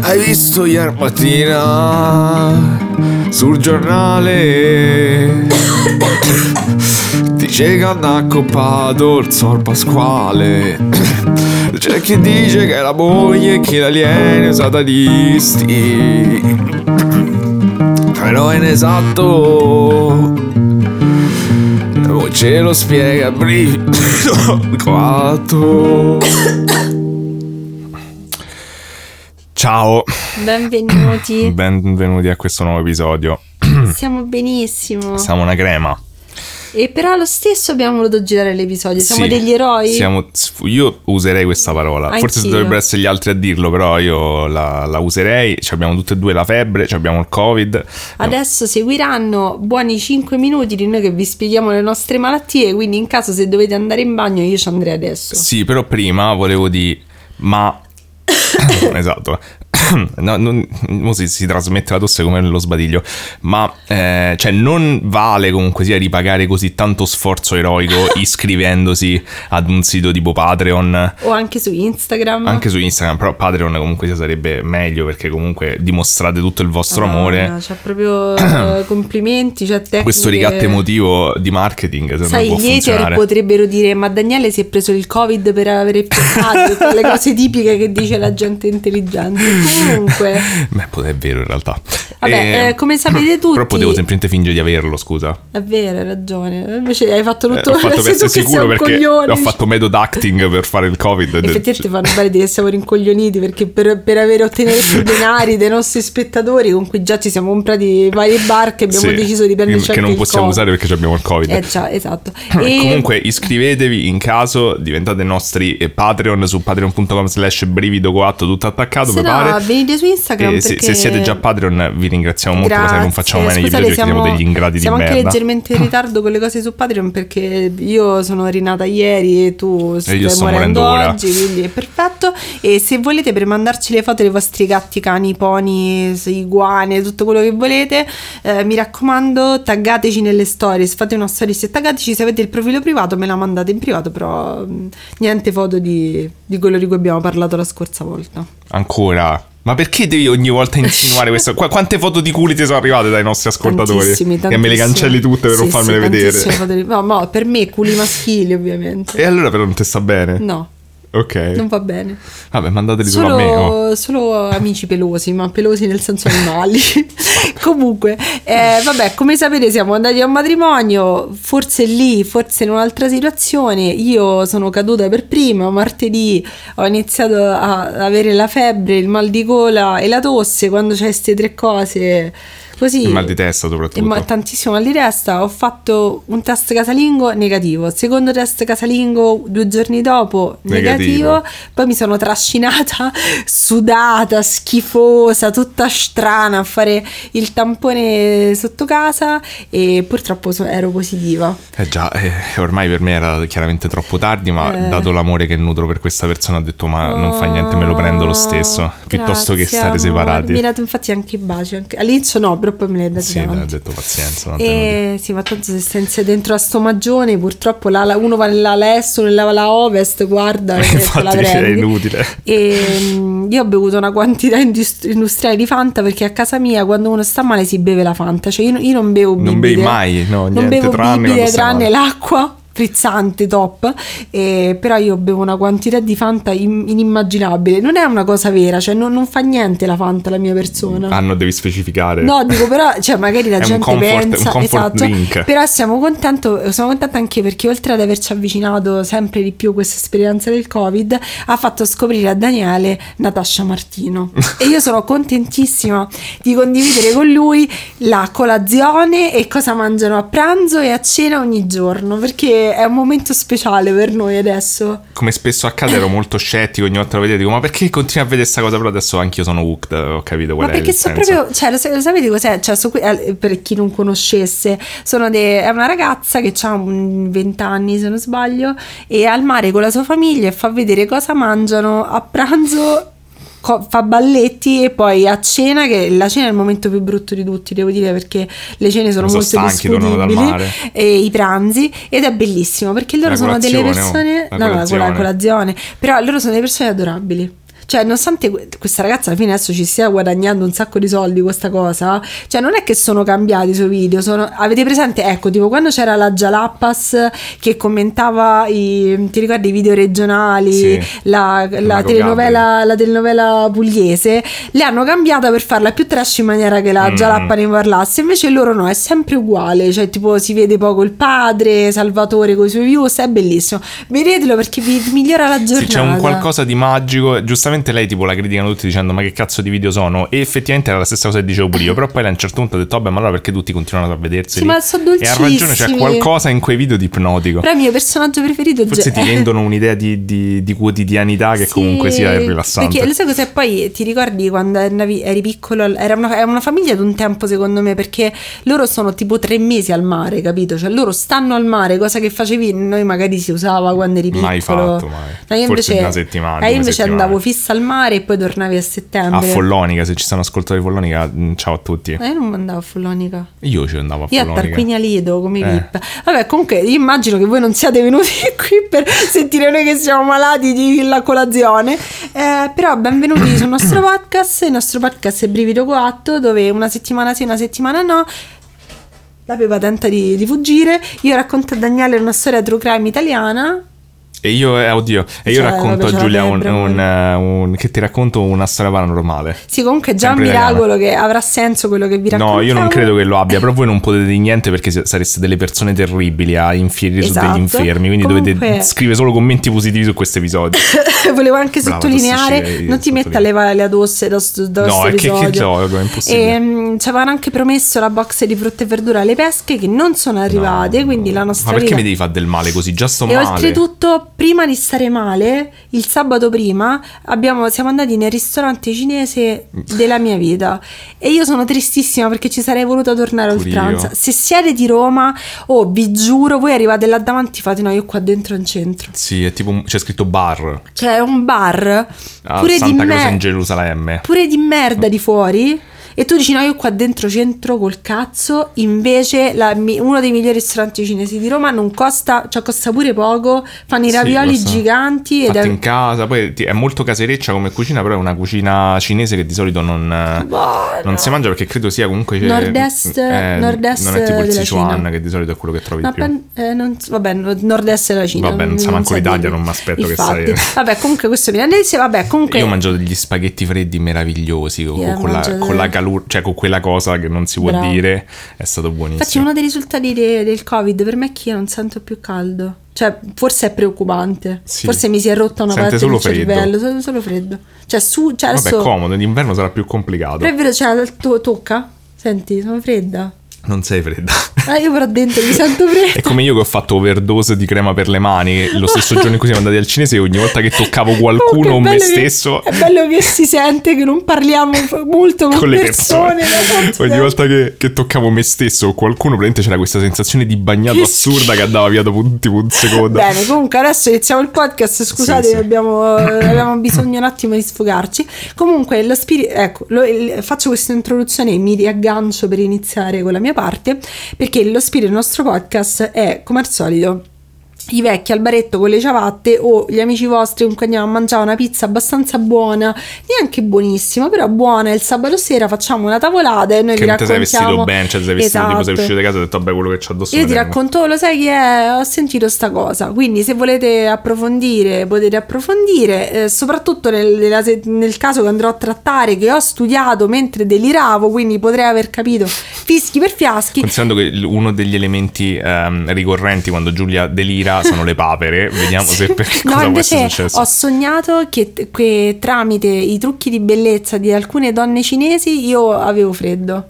Hai visto ieri mattina sul giornale? Dice che hanno accoppato il Sor Pasquale. C'è chi dice che la moglie e chi l'alieno satanisti. Però è inesatto. Ce lo spiega Brivido 4. Ciao, Benvenuti. benvenuti a questo nuovo episodio. Stiamo benissimo. Siamo una crema. E però lo stesso abbiamo voluto girare l'episodio. Siamo Sì, degli eroi. siamo- io userei questa parola. Forse Anch'io. dovrebbero essere gli altri a dirlo, però io la, la userei. Ci abbiamo tutte e due la febbre, ci abbiamo il covid. Adesso seguiranno buoni 5 minuti di noi che vi spieghiamo le nostre malattie. Quindi, in caso se dovete andare in bagno, io ci andrei adesso. Sì, però prima volevo dire, ma... esatto. No, non, mo si, si trasmette la tosse come nello sbadiglio, ma eh, cioè non vale comunque sia ripagare così tanto sforzo eroico iscrivendosi ad un sito tipo Patreon, O anche su Instagram. anche su Instagram, però Patreon comunque sia sarebbe meglio perché comunque dimostrate tutto il vostro amore. Madonna, Cioè, proprio eh, complimenti. Cioè, tecniche... Questo ricatto emotivo di marketing Sai, gli hater potrebbero dire: Ma Daniele si è preso il covid per avere più tutte le cose tipiche che dice la gente intelligente. Comunque, Beh, è vero in realtà. Vabbè, eh, come sapete tutti- Però potevo semplicemente fingere di averlo, scusa. è vero, hai ragione. Invece hai fatto Eh, tutto ho fatto per essere sicuro perché coglione. ho fatto method acting per fare il covid. Effettivamente fanno bene dire che siamo rincoglioniti perché per, per avere ottenere più denari dei nostri spettatori con cui già ci siamo comprati varie barche abbiamo Sì, deciso di prenderci che non possiamo usare perché abbiamo il covid. Eh già, esatto. Eh, E- Comunque iscrivetevi in caso diventate nostri eh, Patreon su patreon.com slash brivido 4 tutto attaccato se mi no, pare. Venite su Instagram E se, perché... se siete già Patreon vi ringraziamo molto, lo sai, non facciamo mai negli episodi perché siamo degli ingrati siamo di anche merda. leggermente in ritardo con le cose su Patreon perché io sono rinata ieri e tu stai io sto morendo morendo oggi, quindi è perfetto. E se volete per mandarci le foto dei vostri gatti, cani, pony, iguane, tutto quello che volete, eh, mi raccomando, taggateci nelle stories, fate una stories e taggateci. Se avete il profilo privato me la mandate in privato, però mh, niente foto di, di quello di cui abbiamo parlato la scorsa volta. Ancora. Ma perché devi ogni volta insinuare questo? Qua- quante foto di culi ti sono arrivate dai nostri ascoltatori? Tantissimi, Che me le tantissimi. cancelli tutte per non Sì, farmele sì, vedere. di- No, no, per me culi maschili ovviamente. E allora però non ti sta bene? No, Ok. non va bene. Vabbè, mandateli solo a me. oh. Solo, solo amici pelosi, ma pelosi nel senso animali. Comunque, eh, vabbè, come sapete siamo andati a un matrimonio, forse lì, forse in un'altra situazione. Io sono caduta per prima, martedì ho iniziato a avere la febbre, il mal di gola e la tosse, quando c'è queste tre cose così. Il mal di testa soprattutto. Ma- tantissimo mal di testa. Ho fatto un test casalingo negativo. Secondo test casalingo due giorni dopo negativo. Negativo. Poi mi sono trascinata, sudata, schifosa, tutta strana a fare il tampone sotto casa e purtroppo so- ero positiva. Eh già, eh, ormai per me era chiaramente troppo tardi, ma Eh. dato l'amore che nutro per questa persona ho detto ma non fa niente, me lo prendo lo stesso, piuttosto che stare amore. separati. Mi hai dato infatti anche i baci. anche- All'inizio no, però poi me li hai dati Sì, davanti. detto pazienza. non. E sì, ma tanto se stai dentro a sto magione, purtroppo l'ala- uno va nell'ala est, uno nell'ala ovest, guarda, e la Infatti è inutile. E mm, io ho bevuto una quantità indust- industriale di Fanta perché a casa mia quando uno sta male si beve la Fanta. Cioè io, io non bevo bibite. Non bevi mai, no, Non niente, bevo tranne bibite tranne male. l'acqua frizzante top e però io bevo una quantità di Fanta in- inimmaginabile non è una cosa vera cioè non, non fa niente la Fanta la mia persona Ah, no, devi specificare. No, dico però, cioè magari la È gente comfort- pensa, esatto, drink. però siamo contento, sono contenta anche perché oltre ad averci avvicinato sempre di più questa esperienza del Covid, ha fatto scoprire a Daniele Natascia Martino e io sono contentissima di condividere con lui la colazione e cosa mangiano a pranzo e a cena ogni giorno, perché è un momento speciale per noi adesso. Come spesso accade ero molto scettico ogni volta lo vedevo, dico ma perché continui a vedere questa cosa? Però adesso anch'io sono hooked, ho capito qual Ma perché sono proprio, cioè, lo, lo sapete cos'è? Cioè, que- eh, per chi non conoscesse, sono de- è una ragazza che ha 20 anni se non sbaglio, e è al mare con la sua famiglia e fa vedere cosa mangiano a pranzo co- fa balletti e poi a cena, che la cena è il momento più brutto di tutti, devo dire, perché le cene sono molto stanchi, e i pranzi ed è bellissimo perché loro sono delle oh, persone la no, no, la colazione. Però loro sono delle persone adorabili cioè, nonostante que- questa ragazza alla fine adesso ci stia guadagnando un sacco di soldi questa cosa, cioè non è che sono cambiati i suoi video, sono- avete presente, ecco, tipo quando c'era la Jalappas che commentava i, ti ricordi i video regionali, Sì, la, la telenovela, la telenovela pugliese, le hanno cambiata per farla più trash in maniera che la Mm. Jalappa ne parlasse, invece loro no, è sempre uguale, cioè tipo si vede poco il padre, Salvatore con i suoi views, è bellissimo, vedetelo perché vi migliora la giornata. Sì, c'è un qualcosa di magico. Giustamente lei tipo la criticano tutti dicendo ma che cazzo di video sono? E effettivamente era la stessa cosa che dicevo pure io. Però poi a un certo punto ha detto vabbè ma allora perché tutti continuano a vedersi? Sì, ma sono E ha ragione, c'è dolcissimi. qualcosa in quei video di ipnotico. Però il mio personaggio preferito è Forse Ge- ti vendono un'idea di, di- di quotidianità che Sì, comunque sia rilassante. Perché lo sai cos'è? Poi ti ricordi quando eri piccolo? Era una, è una famiglia di un tempo, secondo me, perché loro sono tipo tre mesi al mare, capito? Cioè loro stanno al mare, cosa che facevi noi magari si usava quando eri piccolo. Mai fatto, mai. No, io Forse invece, una settimana, eh, io invece settimane. andavo fissa al mare e poi tornavi a A settembre. Follonica, se ci stanno ascoltatori di Follonica, mm, ciao a tutti. Ma io non andavo a Follonica. Io ci andavo a Io a Follonica. Tarquinia Lido come Eh. VIP. Vabbè, comunque io immagino che voi non siate venuti qui per sentire noi che siamo malati di la colazione. Eh, però benvenuti sul nostro podcast. Il nostro podcast è Brivido Coatto, dove una settimana sì, una settimana no. La Pepa tenta di, di fuggire. Io racconto a Daniele una storia true crime italiana. E io, eh, oddio, e io Cioè, racconto a Giulia un, un, eh, un- che ti racconto una storia paranormale. Sì, comunque è già un miracolo che avrà senso quello che vi raccontiamo. No, io non credo che lo abbia, però voi non potete dire niente perché sareste delle persone terribili a infierire su Esatto. degli infermi, quindi Comunque- dovete scrivere solo commenti positivi su questo episodio. Volevo anche Brava, sottolineare, non ti metta le, sottolinea. le addosse da, sto- da No, questo è che- che gioco, è impossibile. E, ci avevano anche promesso la box di frutta e verdura alle pesche che non sono arrivate, No, quindi la Ma nostra perché vita- mi devi fare del male così? Già sto E male. oltretutto, prima di stare male, il sabato prima abbiamo- siamo andati nel ristorante cinese della mia vita. E io sono tristissima perché ci sarei voluta tornare a oltranza. Se siete di Roma, oh, vi giuro, voi arrivate là davanti, fate no, io qua dentro in centro. Sì, è tipo un- c'è scritto bar C'è un bar a pure di, Santa Croce me- in Gerusalemme. pure di merda di fuori. E tu dici no, io qua dentro centro col cazzo. Invece la- uno dei migliori ristoranti cinesi di Roma non costa, cioè costa pure poco. Fanno i Sì, ravioli so. giganti ed Fatti è in casa, poi è molto casereccia come cucina, però è una cucina cinese che di solito non, buono. non si mangia perché credo sia comunque... c'è- Nord-est- eh, nord-est Non è tipo il Sichuan Cina. che di solito è quello che trovi No, più. pen- eh, non- vabbè, no- nord-est della Cina. Vabbè, non sa manco l'Italia, non mi aspetto che sai. Vabbè, comunque questo milanese, vabbè, comunque... Io ho mangiato degli spaghetti freddi meravigliosi ho con la, con la calura, cioè con quella cosa che non si può Bravo. dire, è stato buonissimo. Infatti uno dei risultati de- del covid per me è che io non sento più caldo. Cioè, forse è preoccupante. Sì. Forse mi si è rotta una Sente parte solo del freddo. cervello. Solo, solo freddo. Cioè, su, cioè Vabbè, adesso... comodo, d'inverno sarà più complicato. Però è vero, cioè, to- tocca? Senti, sono fredda. Non sei fredda. Ah, io però dentro mi sento È fredda. come io che ho fatto overdose di crema per le mani lo stesso giorno in cui siamo andati al cinese ogni volta che toccavo qualcuno o me è bello che- stesso È bello che si sente che non parliamo molto con, con le persone, tanto ogni volta che, che toccavo me stesso o qualcuno praticamente c'era questa sensazione di bagnato assurda che andava via dopo un, tipo un secondo Bene, comunque adesso iniziamo il podcast. Scusate, Sì, sì. Abbiamo, abbiamo bisogno un attimo di sfogarci. Comunque, lo spirito, ecco, lo- faccio questa introduzione e mi riaggancio per iniziare con la mia parte. Perché lo spirito del nostro podcast è come al solito. I vecchi al baretto con le ciabatte o gli amici vostri con cui andiamo a mangiare una pizza abbastanza buona, neanche buonissima, però buona. Il sabato sera facciamo una tavolata e noi che vi non ti sei raccontiamo. vestito bene cioè sei vestito tipo sei Esatto. uscito di casa e hai detto vabbè quello che c'ho addosso Io ti tengo". racconto, "Oh, lo sai chi è? Ho sentito sta cosa. Quindi, se volete approfondire, potete approfondire. eh, soprattutto nel, nella nel caso che andrò a trattare, che ho studiato mentre deliravo, quindi potrei aver capito fischi per fiaschi. Considerando che uno degli elementi ehm, ricorrenti quando Giulia delira sono le papere, vediamo se per No, cosa può essere successo. ho sognato che, che tramite i trucchi di bellezza di alcune donne cinesi io avevo freddo.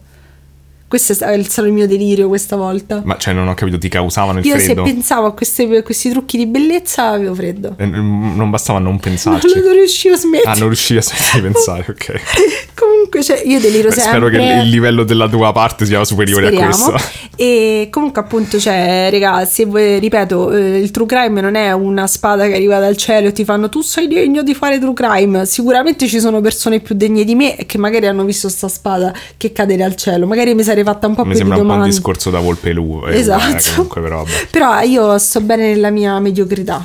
Questo è sta- è stato il mio delirio questa volta. Ma cioè non ho capito, ti causavano il Io freddo? se pensavo a queste- questi trucchi di bellezza avevo freddo. Eh, Non bastava non pensarci. non riuscivo a smettere. Ah, non riuscivi a smettere di pensare, ok. comunque cioè, io deliro Beh, sempre. Spero che il livello della tua parte sia superiore Speriamo. a questo. E comunque appunto cioè ragazzi, voi- ripeto, eh, il true crime non è una spada che arriva dal cielo e ti fanno tu sei degno di fare true crime. Sicuramente ci sono persone più degne di me e che magari hanno visto sta spada che cadere al cielo. Magari mi sarei fatta un po' Mi più di sembra un po' un domande. discorso da volpe e lu- e Esatto. umana, comunque, però. Però io sto bene nella mia mediocrità.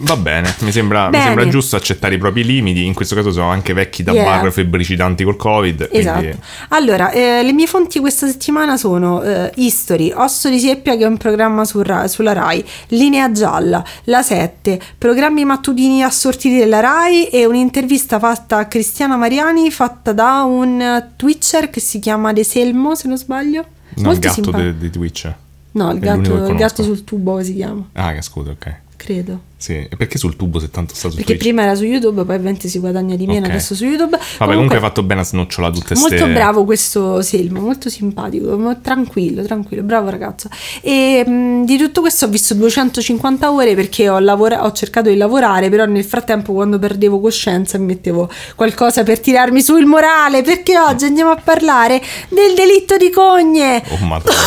Va bene, mi sembra, mi Bene. sembra giusto accettare i propri limiti. In questo caso sono anche vecchi da Yeah. bar febbricidanti col Covid. Esatto. Quindi Allora, eh, le mie fonti questa settimana sono eh, History, Osso di Seppia che è un programma su Ra- sulla Rai, Linea Gialla, La 7, programmi mattutini assortiti della Rai e un'intervista fatta a Cristiana Mariani fatta da un Twitcher che si chiama De Selmo, se non sbaglio. no, il Molto gatto simpatico. de- di Twitch. No, il gatto, il gatto sul tubo si chiama, Ah, che scusa, ok. credo. Sì, e perché sul tubo se tanto sta su Perché Twitch? prima era su YouTube, poi ovviamente si guadagna di meno Ok. adesso su YouTube. Vabbè, comunque hai fatto bene a snocciolare tutte ste... Molto bravo questo Selmo, molto simpatico, tranquillo, tranquillo, bravo ragazzo. E mh, di tutto questo ho visto 250 ore perché ho, lavora- ho cercato di lavorare, però nel frattempo quando perdevo coscienza mi mettevo qualcosa per tirarmi su il morale, perché oggi andiamo a parlare del delitto di cogne. Oh, madonna.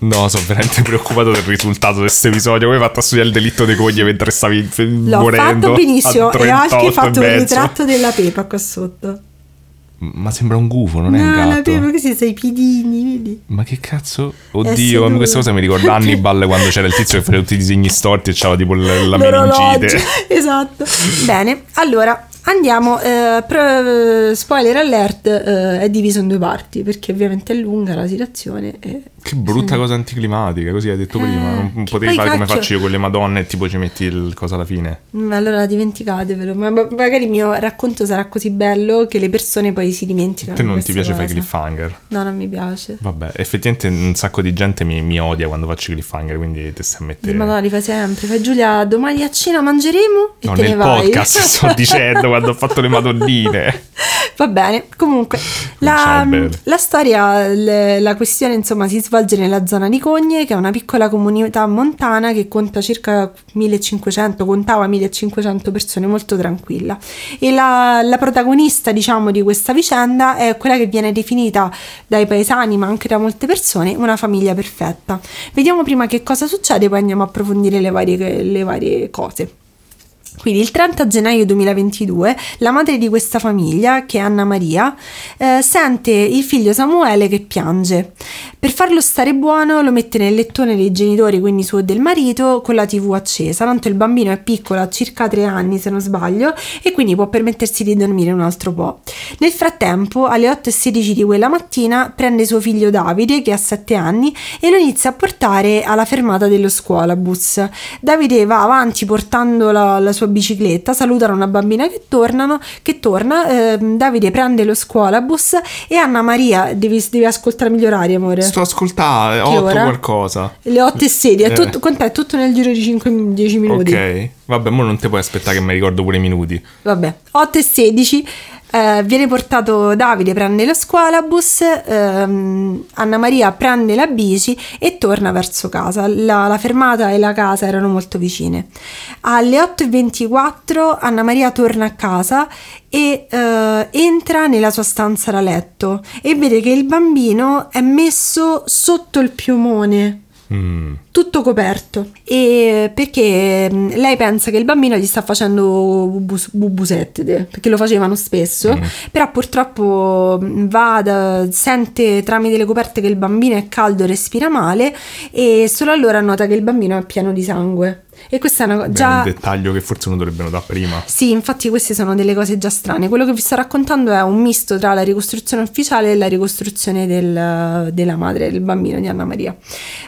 No, sono veramente preoccupato del risultato di questo episodio. Fatto a studiare il delitto dei cogli mentre stavi L'ho morendo? fatto benissimo e ho anche 38 fatto un ritratto della pepa qua sotto. Ma sembra un gufo, non è un No, la gatto. pepa così sei piedini, vedi? Ma che cazzo? Oddio, questa cosa mi ricorda Hannibal quando c'era il tizio che faceva tutti i disegni storti e c'aveva tipo la L'orologio, meningite. esatto. Bene, allora andiamo. eh, pro- spoiler alert: eh, è diviso in due parti perché ovviamente è lunga la situazione. E... Che brutta cosa anticlimatica, così hai detto Eh, prima. Non potevi fare come faccio io con le madonne e tipo ci metti il cosa alla fine. Mm, Allora dimenticatevelo, ma ma- magari il mio racconto sarà così bello che le persone poi si dimenticano. Te non ti piace fare cliffhanger? No, non mi piace. Vabbè, effettivamente un sacco di gente mi, mi odia quando faccio cliffhanger, quindi te stai a mettere... Ma no, li fai sempre. Fai Giulia, domani a cena mangeremo e No, te ne nel vai. podcast sto dicendo quando ho fatto le madonnine. Va bene, comunque la, bene. la storia, le- la questione insomma si svolge nella zona di Cogne che è una piccola comunità montana che conta circa 1500, contava 1500 persone, molto tranquilla. E la, la protagonista diciamo di questa vicenda è quella che viene definita dai paesani ma anche da molte persone una famiglia perfetta. Vediamo prima che cosa succede, poi andiamo a approfondire le varie, le varie cose. Quindi il 30 gennaio 2022 la madre di questa famiglia, che è Anna Maria, eh, sente il figlio Samuele che piange. Per farlo stare buono lo mette nel lettone dei genitori, quindi suo e del marito, con la tv accesa. Tanto il bambino è piccolo, ha circa tre anni se non sbaglio, e quindi può permettersi di dormire un altro po'. Nel frattempo, alle 8.16 di quella mattina, prende suo figlio Davide, che ha 7 anni, e lo inizia a portare alla fermata dello scuolabus. Davide va avanti portando la, la sua bicicletta, salutano una bambina che, tornano, che torna, ehm, Davide prende lo scuolabus e Anna Maria, devi, devi ascoltare il orario amore. Sto ascoltare, ho otto qualcosa. Le 8 e 16, è Eh. tutto? È tutto nel giro di 5-10 minuti. Ok, vabbè, mo non ti puoi aspettare che mi ricordo pure i minuti. Vabbè, 8 e 16 eh, viene portato Davide, prende lo scuolabus, ehm, Anna Maria prende la bici e torna verso casa. La, la fermata e la casa erano molto vicine. Alle 8.24 Anna Maria torna a casa e eh, entra nella sua stanza da letto e vede che il bambino è messo sotto il piumone Mm. tutto coperto e perché mh, lei pensa che il bambino gli sta facendo bubus- bubusette perché lo facevano spesso Mm. però purtroppo mh, va da- sente tramite le coperte che il bambino è caldo e respira male e solo allora nota che il bambino è pieno di sangue e questa è una Beh, è già un dettaglio che forse non dovrebbero dare prima. sì, infatti queste sono delle cose già strane. Quello che vi sto raccontando è un misto tra la ricostruzione ufficiale e la ricostruzione del- della madre del bambino di Anna Maria.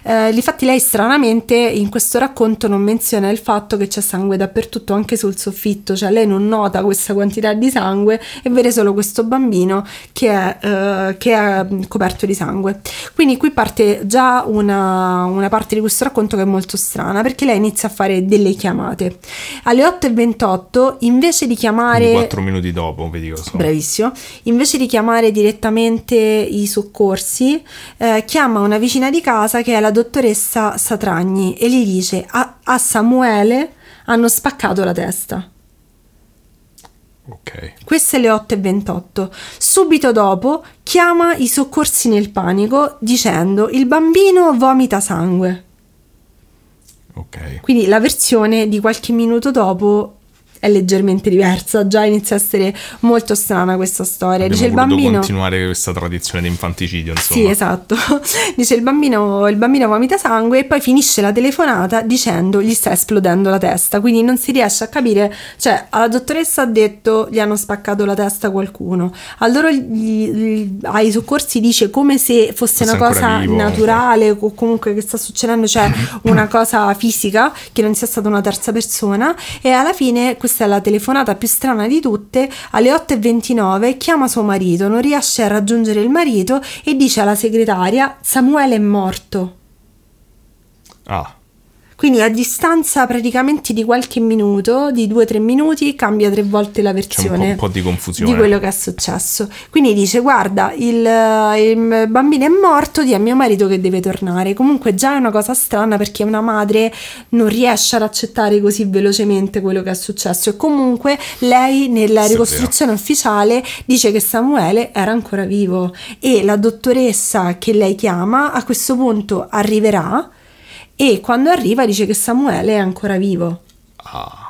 Eh, difatti lei stranamente in questo racconto non menziona il fatto che c'è sangue dappertutto, anche sul soffitto, cioè lei non nota questa quantità di sangue e vede solo questo bambino che è, eh, che è mm, coperto di sangue. Quindi qui parte già una, una parte di questo racconto che è molto strana perché lei inizia a fare delle chiamate. Alle 8.28 invece di chiamare... quattro minuti dopo, vedi cosa. Bravissimo. Invece di chiamare direttamente i soccorsi, eh, chiama una vicina di casa che è la dottoressa Satragni e gli dice a, a Samuele hanno spaccato la testa. Ok. Queste le 8.28. Subito dopo chiama i soccorsi nel panico dicendo il bambino vomita sangue. Ok. Quindi la versione di qualche minuto dopo è leggermente diversa, già inizia a essere molto strana questa storia. Abbiamo Dice il bambino... continuare questa tradizione di infanticidio, insomma. Sì, esatto. Dice il bambino, il bambino vomita sangue e poi finisce la telefonata dicendo gli sta esplodendo la testa. Quindi non si riesce a capire, cioè alla dottoressa ha detto gli hanno spaccato la testa qualcuno. A loro gli- gli- ai soccorsi dice come se fosse Fosse una cosa vivo. naturale o comunque che sta succedendo, cioè una cosa fisica, che non sia stata una terza persona. E alla fine, questa è la telefonata più strana di tutte, alle 8.29 chiama suo marito, non riesce a raggiungere il marito e dice alla segretaria Samuele è morto. Ah, Quindi a distanza praticamente di qualche minuto, di 2-3 minuti, cambia tre volte la c'è un po', versione un po' di confusione. di quello che è successo. Quindi dice: Guarda, il, il bambino è morto, di a mio marito che deve tornare. Comunque, già è una cosa strana perché una madre non riesce ad accettare così velocemente quello che è successo. E comunque, lei nella Sì, ricostruzione ufficiale dice che Samuele era ancora vivo e la dottoressa che lei chiama a questo punto arriverà. E quando arriva dice che Samuele è ancora vivo. Ah,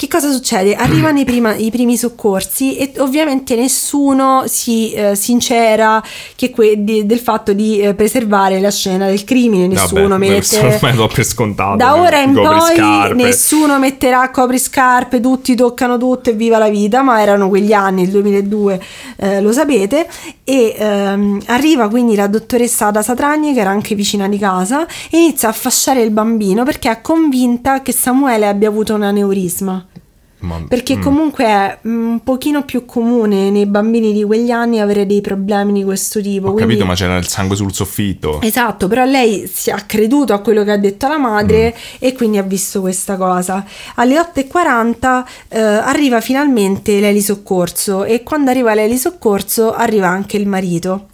Che cosa succede? Arrivano i, prima- i primi soccorsi e ovviamente nessuno si eh, sincera che que- di- del fatto di eh, preservare la scena del crimine, nessuno vabbè, mette... ormai do per scontato. Da ora in poi scarpe. nessuno metterà copriscarpe, tutti toccano tutto e viva la vita, ma erano quegli anni, il 2002, eh, lo sapete. E ehm, arriva quindi la dottoressa Ada Satragni, che era anche vicina di casa, e inizia a fasciare il bambino perché è convinta che Samuele abbia avuto un aneurisma. Ma- Perché mm, comunque è mm, un pochino più comune nei bambini di quegli anni avere dei problemi di questo tipo. Ho quindi- capito, ma c'era il sangue sul soffitto. Esatto, però lei si ha creduto a quello che ha detto la madre Mm. e quindi ha visto questa cosa. Alle 8.40 eh, arriva finalmente l'eli soccorso e quando arriva l'eli soccorso arriva anche il marito.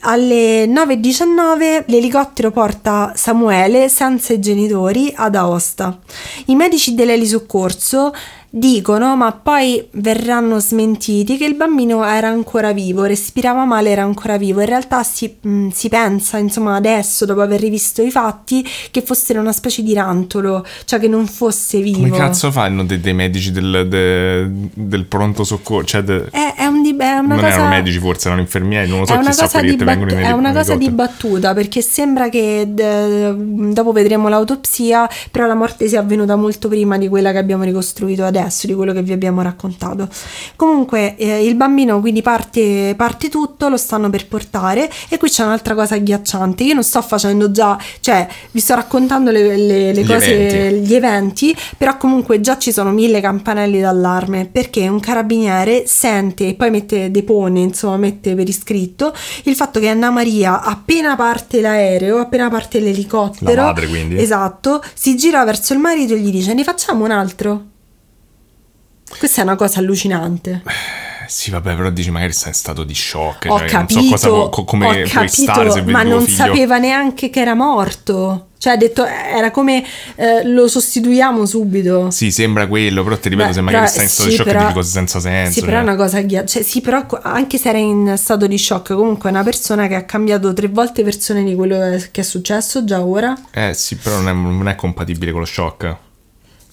Alle 9.19 l'elicottero porta Samuele senza i genitori ad Aosta. I medici dell'eli soccorso dicono, ma poi verranno smentiti, che il bambino era ancora vivo, respirava male, era ancora vivo. In realtà si, mh, si pensa, insomma, adesso, dopo aver rivisto i fatti, che fosse una specie di rantolo, cioè che non fosse vivo. Come cazzo fanno dei, dei medici del, de- del pronto soccorso? Cioè, de- È, è un di- è una non cosa... erano medici, forse erano infermieri, non lo so è una, chi sa cosa quelli bat- è una cosa di elicottero. battuta perché sembra che d- dopo vedremo l'autopsia, però la morte sia avvenuta molto prima di quella che abbiamo ricostruito adesso, di quello che vi abbiamo raccontato. Comunque eh, il bambino quindi parte, parte tutto, lo stanno per portare e qui c'è un'altra cosa agghiacciante. Io non sto facendo già, cioè vi sto raccontando le, le- le Gli cose, eventi. gli eventi, però comunque già ci sono mille campanelli d'allarme perché un carabiniere sente e poi mette, depone, insomma, mette per iscritto il fatto che Anna Maria, appena parte l'aereo, appena parte l'elicottero, La madre, quindi? esatto, si gira verso il marito e gli dice: Ne facciamo un altro? Questa è una cosa allucinante. Eh, Sì, vabbè, però dici magari sei in stato di shock. Ho cioè, capito, non so cosa, co- come ho puoi capito, stare se vedi ma non figlio. sapeva neanche che era morto. Cioè, ha detto, era come eh, lo sostituiamo subito. Sì, sembra quello, però ti ripeto, Beh, se magari però- stai in stato sì, di shock però- dici cose senza senso. Sì, però cioè. è una cosa agghiacciante. Cioè, sì, però anche se era in stato di shock, comunque è una persona che ha cambiato tre volte versione di quello che è successo già ora. Eh sì, però non è, non è compatibile con lo shock.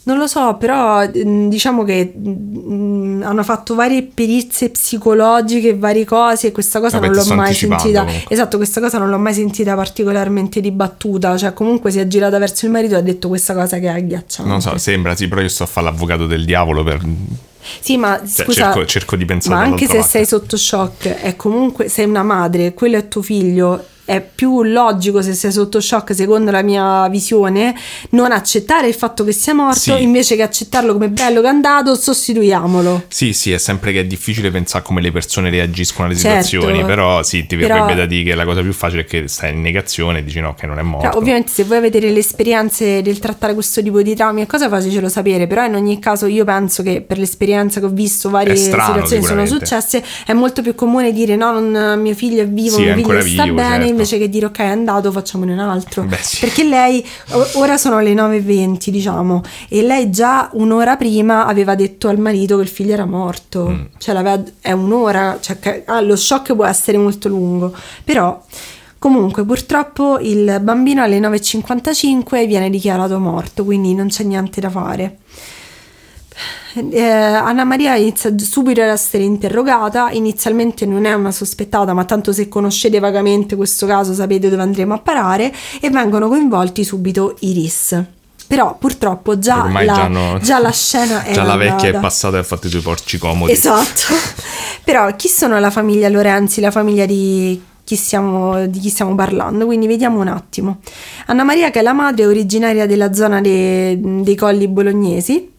Non lo so, però mm, diciamo che mm, hanno fatto varie perizie psicologiche, varie cose e questa cosa Vabbè, non ti l'ho mai sentita. comunque. Esatto, questa cosa non l'ho mai sentita particolarmente dibattuta, cioè comunque si è girata verso il marito e ha detto questa cosa che è agghiacciante. Non so, sembra, sì, però io sto a fare l'avvocato del diavolo per... Sì, ma Cioè, scusa, cerco, cerco di pensare ma anche se dall'altra sei parte. sotto shock, è comunque sei una madre, quello è tuo figlio. È più logico se sei sotto shock, secondo la mia visione, non accettare il fatto che sia morto Sì. invece che accettarlo come bello che è andato, sostituiamolo. Sì, sì, è sempre che è difficile pensare come le persone reagiscono alle Certo. situazioni, però sì, ti Però- verrebbe da dire che la cosa più facile è che stai in negazione e dici no, che non è morto. Però, ovviamente se voi avete le esperienze del trattare questo tipo di traumi e cosa fatecelo sapere, però in ogni caso io penso che per l'esperienza che ho visto varie strano, situazioni sono successe, è molto più comune dire no, non, mio figlio è vivo, Sì, mio figlio sta vivo, bene, certo. Invece che dire ok è andato facciamone un altro. Beh, sì. Perché lei, ora sono le 9.20 diciamo, e lei già un'ora prima aveva detto al marito che il figlio era morto. Mm. Cioè l'aveva- è un'ora, cioè, ah, lo shock può essere molto lungo. Però comunque purtroppo il bambino alle 9.55 viene dichiarato morto, quindi non c'è niente da fare. Eh, Anna Maria inizia subito ad essere interrogata, inizialmente non è una sospettata, ma tanto se conoscete vagamente questo caso sapete dove andremo a parare e vengono coinvolti subito i RIS. Però purtroppo già, la, già, no- già la scena è Già la vecchia è andata. passata e ha fatto i suoi porci comodi. Esatto. Però chi sono la famiglia Lorenzi, la famiglia di chi, stiamo, di chi stiamo parlando? Quindi vediamo un attimo. Anna Maria, che è la madre, è originaria della zona de- dei colli bolognesi,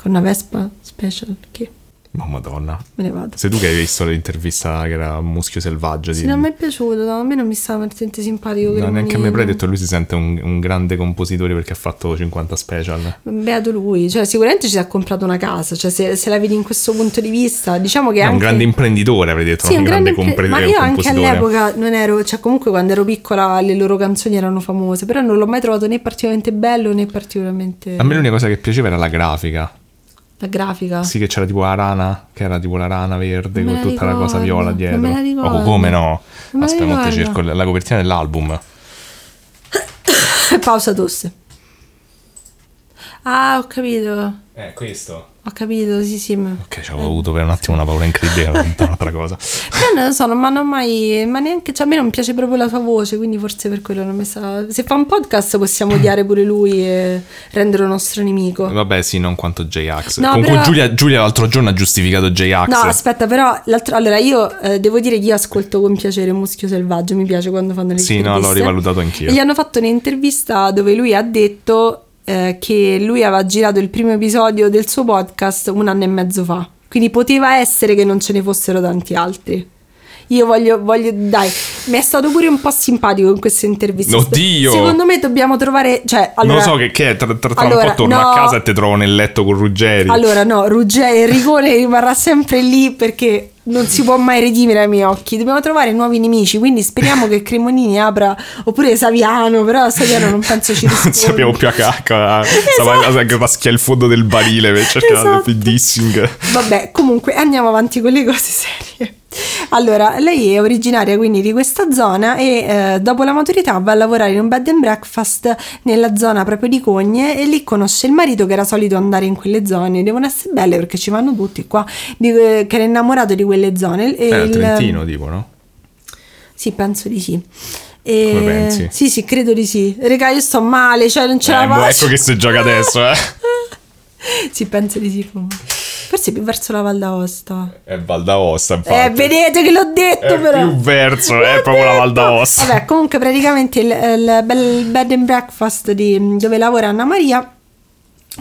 con una Vespa special, che Ma madonna. me ne vado. Sei tu che hai visto l'intervista che era Muschio Selvaggio? Sì, di- non mi è piaciuto, a me non mi stava veramente simpatico. No, neanche a me, però hai detto lui si sente un, un grande compositore perché ha fatto 50 special. Beato lui, cioè sicuramente ci ha comprato una casa, cioè se, se la vedi in questo punto di vista, diciamo che È anche... un grande imprenditore, avrei detto, Sì, un grande, grande impre- compre- ma io anche all'epoca non ero, cioè comunque quando ero piccola le loro canzoni erano famose, però non l'ho mai trovato né particolarmente bello né particolarmente A me l'unica cosa che piaceva era la grafica. La grafica. Sì, che c'era tipo la rana, che era tipo la rana verde con me tutta la cosa ricordo, viola dietro. me la ricordo. Oh, come no? Me Aspetta, mo te ricordo. cerco la copertina dell'album. Pausa tosse. Ah, ho capito. Eh, questo. Ho capito, sì, sì. ma- Ok, ci avevo avuto per un attimo una paura incredibile, un'altra cosa. Però non lo so, non mi hanno mai. Ma neanche. Cioè, a me non piace proprio la sua voce, quindi forse per quello non mi sa. Se fa un podcast possiamo odiare pure lui e renderlo nostro nemico. Vabbè, sì, non quanto J-Ax. No, Comunque però- Giulia, Giulia l'altro giorno ha giustificato J-Ax. No, aspetta, però l'altro- allora io eh, devo dire che io ascolto con piacere Muschio Selvaggio, mi piace quando fanno le Sì, interviste. no, l'ho rivalutato anch'io. E gli hanno fatto un'intervista dove lui ha detto eh, che lui aveva girato il primo episodio del suo podcast un anno e mezzo fa. Quindi poteva essere che non ce ne fossero tanti altri. Io voglio, voglio, dai, mi è stato pure un po' simpatico in questa intervista. Oddio! Secondo me dobbiamo trovare, cioè, allora, non lo so che, che è, tra, tra, tra un Allora, po' torno no. a casa e ti trovo nel letto con Ruggeri. Allora, no, Ruggeri Enricone rimarrà sempre lì perché non si può mai redimere ai miei occhi. Dobbiamo trovare nuovi nemici. Quindi speriamo che Cremonini apra, oppure Saviano, però Saviano non penso ci non risponda. sappiamo più a cacca. Anche paschiare il fondo del barile per cercare Esatto. il dissing. Vabbè, comunque andiamo avanti con le cose serie. Allora, lei è originaria quindi di questa zona e eh, dopo la maturità va a lavorare in un bed and breakfast nella zona proprio di Cogne e lì conosce il marito che era solito andare in quelle zone. Devono essere belle perché ci vanno tutti qua, di- che era innamorato di quelle zone. E Era il- Trentino, tipo, no? Sì, penso di sì. E- Come pensi? Sì, sì, credo di sì. Regà, io sto male, cioè non ce la Eh, boh, faccio. ecco che si gioca adesso, eh. Sì, penso di sì comunque. Forse più verso la Val d'Aosta. È Val d'Aosta, infatti. Eh, vedete che l'ho detto È però. più verso, è proprio la Val d'Aosta. Vabbè, comunque praticamente il, il bed and breakfast di- dove lavora Anna Maria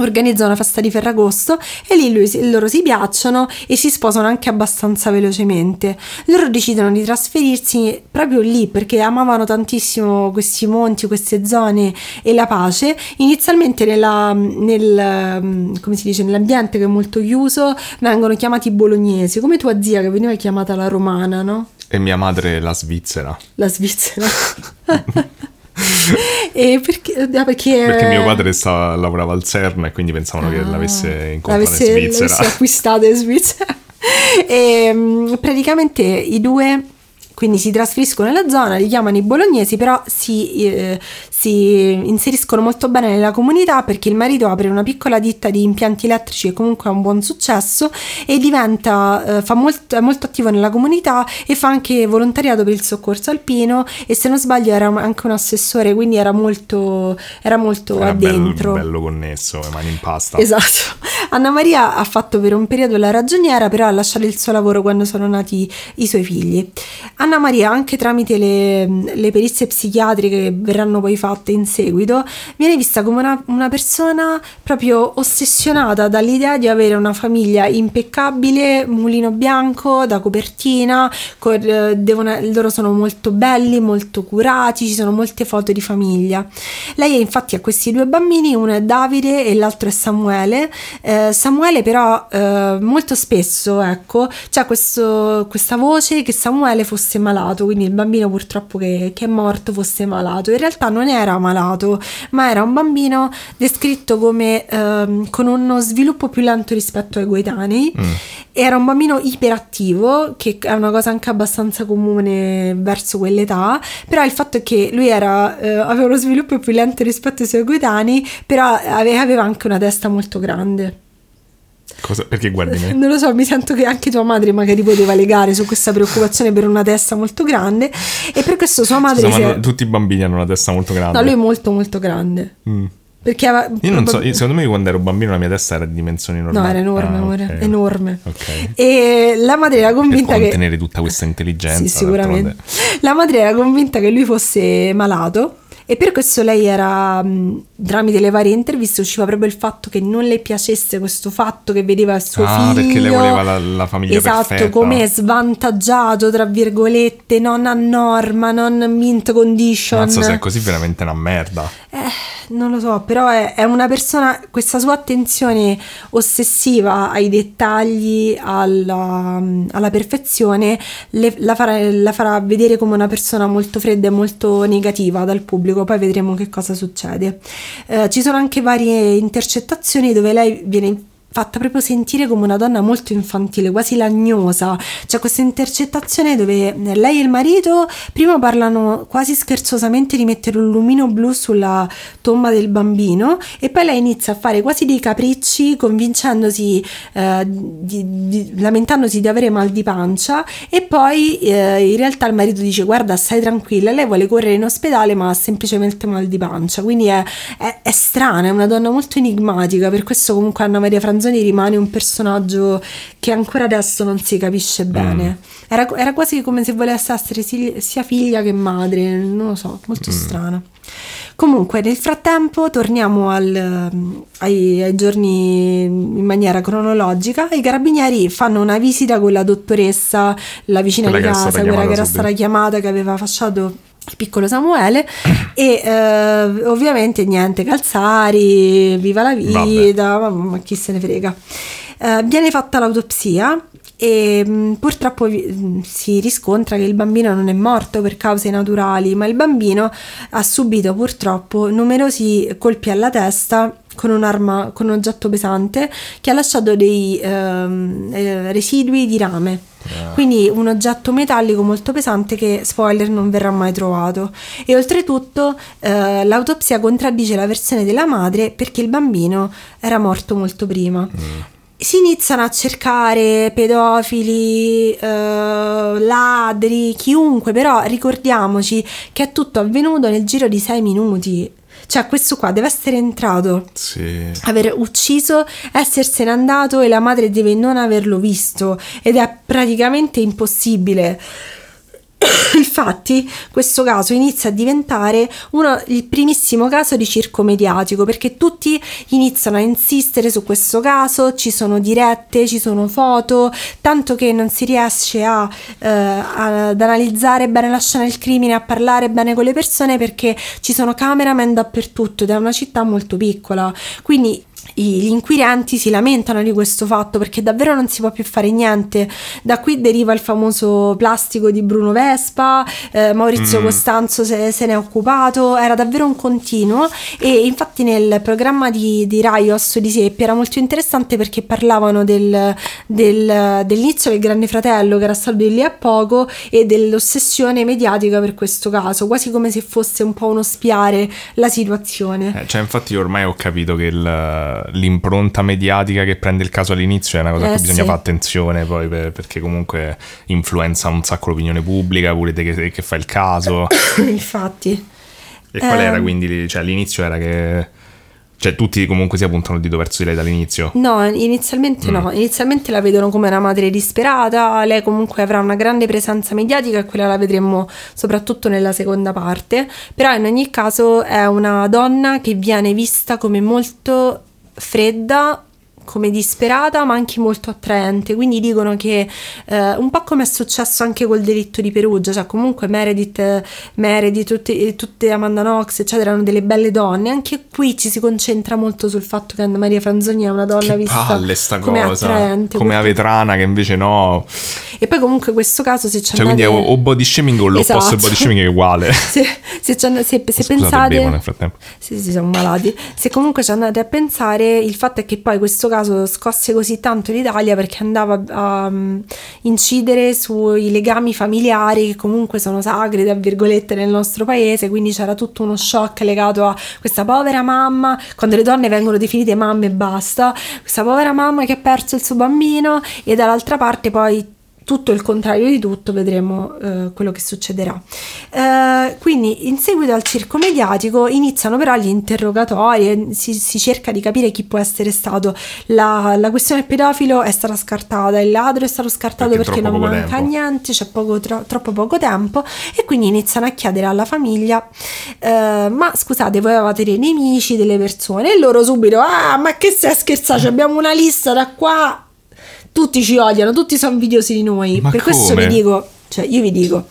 organizza una festa di Ferragosto e lì lui- loro si piacciono e si sposano anche abbastanza velocemente. Loro decidono di trasferirsi proprio lì perché amavano tantissimo questi monti, queste zone e la pace. Inizialmente nella- nel, come si dice, nell'ambiente che è molto chiuso vengono chiamati bolognesi, come tua zia che veniva chiamata la romana, no? E mia madre la Svizzera. La Svizzera. e perché, ah, perché, Perché mio padre stava, lavorava al CERN e quindi pensavano che Ah, l'avesse incontrato in Svizzera. l'avesse acquistata in Svizzera. e mm, praticamente i due quindi si trasferiscono nella zona, li chiamano i bolognesi, però si, eh, si inseriscono molto bene nella comunità perché il marito apre una piccola ditta di impianti elettrici e comunque ha un buon successo e diventa, eh, fa molto, è molto attivo nella comunità e fa anche volontariato per il soccorso alpino e se non sbaglio era anche un assessore, quindi era molto, era molto Era bello, addentro. bello connesso, le mani in pasta. Esatto. Anna Maria ha fatto per un periodo la ragioniera, però ha lasciato il suo lavoro quando sono nati i suoi figli. Anna Maria, anche tramite le, le perizie psichiatriche che verranno poi fatte in seguito, viene vista come una, una persona proprio ossessionata dall'idea di avere una famiglia impeccabile, mulino bianco, da copertina, con- devono- loro sono molto belli, molto curati, ci sono molte foto di famiglia. Lei infatti ha questi due bambini, uno è Davide e l'altro è Samuele. Eh, Samuele però eh, molto spesso, ecco, c'è questo, questa voce che Samuele fosse malato, quindi il bambino purtroppo che, che, è morto fosse malato. In realtà non era malato, ma era un bambino descritto come ehm, con uno sviluppo più lento rispetto ai coetanei. Mm. Era un bambino iperattivo, che è una cosa anche abbastanza comune verso quell'età, però il fatto è che lui era, eh, aveva uno sviluppo più lento rispetto ai suoi coetanei, però aveva anche una testa molto grande. Cosa? Perché guardi me? Non lo so, mi sento che anche tua madre magari poteva legare su questa preoccupazione per una testa molto grande e per questo sua madre... Scusa, è... tutti i bambini hanno una testa molto grande. No, lui è molto molto grande. Mm. Perché aveva, io non so, io, secondo me quando ero bambino la mia testa era di dimensioni normali. No, era enorme, ah, amore, okay. enorme. Okay. E la madre era convinta per che... contenere tutta questa intelligenza. Sì, sicuramente. La madre era convinta che lui fosse malato e per questo lei era, tramite le varie interviste, usciva proprio il fatto che non le piacesse questo fatto che vedeva il suo ah, figlio. perché lei voleva la, la famiglia esatto, come svantaggiato, tra virgolette, non a norma, non mint condition. Non so se è così veramente una merda. Eh non lo so, però è, è, una persona, questa sua attenzione ossessiva ai dettagli, alla, alla perfezione, le, la, farà, la, farà, vedere come una persona molto fredda e molto negativa dal pubblico, poi vedremo che cosa succede. Eh, ci sono anche varie intercettazioni dove lei viene fatta proprio sentire come una donna molto infantile, quasi lagnosa. C'è questa intercettazione dove lei e il marito prima parlano quasi scherzosamente di mettere un lumino blu sulla tomba del bambino e poi lei inizia a fare quasi dei capricci convincendosi, eh, di, di, lamentandosi di avere mal di pancia e poi eh, in realtà il marito dice guarda stai tranquilla, lei vuole correre in ospedale ma ha semplicemente mal di pancia, quindi è, è, è strana, è una donna molto enigmatica, per questo comunque Anna Maria Franzoni Manzoni rimane un personaggio che ancora adesso non si capisce bene. Mm. Era, era, quasi come se volesse essere sia figlia che madre, non lo so, molto mm. strana. Comunque, nel frattempo, torniamo al, ai, ai, giorni in maniera cronologica. I carabinieri fanno una visita con la dottoressa, la vicina quella di casa, quella che era stata chiamata, che aveva fasciato piccolo Samuele e eh, ovviamente niente calzari viva la vita ma, ma, chi se ne frega. Eh, viene fatta l'autopsia e mh, mm, purtroppo mh, mm, si riscontra che il bambino non è morto per cause naturali ma il bambino ha subito purtroppo numerosi colpi alla testa con un'arma, con un oggetto pesante che ha lasciato dei ehm, eh, residui di rame. Yeah. Quindi un oggetto metallico molto pesante che, spoiler, non verrà mai trovato. E oltretutto eh, l'autopsia contraddice la versione della madre perché il bambino era morto molto prima. Mm si iniziano a cercare pedofili, eh, ladri, chiunque, però ricordiamoci che è tutto avvenuto nel giro di sei minuti. Cioè, questo qua deve essere entrato, sì. aver ucciso, essersene andato e la madre deve non averlo visto ed è praticamente impossibile. Infatti, questo caso inizia a diventare uno, il primissimo caso di circo mediatico perché tutti iniziano a insistere su questo caso, ci sono dirette, ci sono foto, tanto che non si riesce a, eh, ad analizzare bene la scena del crimine, a parlare bene con le persone perché ci sono cameraman dappertutto ed è una città molto piccola. Quindi gli inquirenti si lamentano di questo fatto perché davvero non si può più fare niente. Da qui deriva il famoso plastico di Bruno Vespa, eh, Maurizio mm. Costanzo se, se, ne è occupato, era davvero un continuo e infatti nel programma di, di Raios di Seppi era molto interessante perché parlavano del, del, dell'inizio del Grande Fratello che era stato di lì a poco e dell'ossessione mediatica per questo caso, quasi come se fosse un po' uno spiare la situazione. Eh, cioè infatti ormai ho capito che il l'impronta mediatica che prende il caso all'inizio è una cosa a cui eh, bisogna sì. fare attenzione poi per, perché comunque influenza un sacco l'opinione pubblica, pure te che, che fa il caso. Infatti. E qual eh, era quindi? Cioè all'inizio era che... Cioè tutti comunque si appuntano il dito verso di lei dall'inizio? No, inizialmente mm. no, inizialmente la vedono come una madre disperata, lei comunque avrà una grande presenza mediatica e quella la vedremo soprattutto nella seconda parte, però in ogni caso è una donna che viene vista come molto fredda come disperata ma anche molto attraente. Quindi dicono che eh, un po' come è successo anche col delitto di Perugia, cioè comunque Meredith, Meredith tutte, tutte Amanda Knox, eccetera, erano delle belle donne. Anche qui ci si concentra molto sul fatto che Anna Maria Franzoni è una donna Che vista palle sta come cosa. attraente. Come a Vetrana che invece no. E poi comunque questo caso se ci Cioè, quindi è o andate... body shaming o l'opposto Esatto. del body shaming è uguale. se, se, se- se Scusate, pensate bevo nel frattempo. sì, sì, siamo malati. Se comunque ci andate a pensare, il fatto è che poi questo caso scosse così tanto l'Italia perché andava a um, incidere sui legami familiari che comunque sono sacri, tra virgolette, nel nostro paese, quindi c'era tutto uno shock legato a questa povera mamma, quando le donne vengono definite mamme e basta, questa povera mamma che ha perso il suo bambino e dall'altra parte poi tutto il contrario di tutto, vedremo eh, quello che succederà. Eh, quindi in seguito al circo mediatico iniziano però gli interrogatori, si, si cerca di capire chi può essere stato. La, la questione pedofilo è stata scartata, il ladro è stato scartato Perché perché, non manca tempo. niente, c'è poco, tro- troppo poco tempo e quindi iniziano a chiedere alla famiglia, eh, ma scusate, voi avevate dei nemici, delle persone e loro subito, ah ma che stai scherzando, abbiamo una lista da qua tutti ci odiano, tutti sono invidiosi di noi. Ma per questo come? vi dico, cioè io vi dico,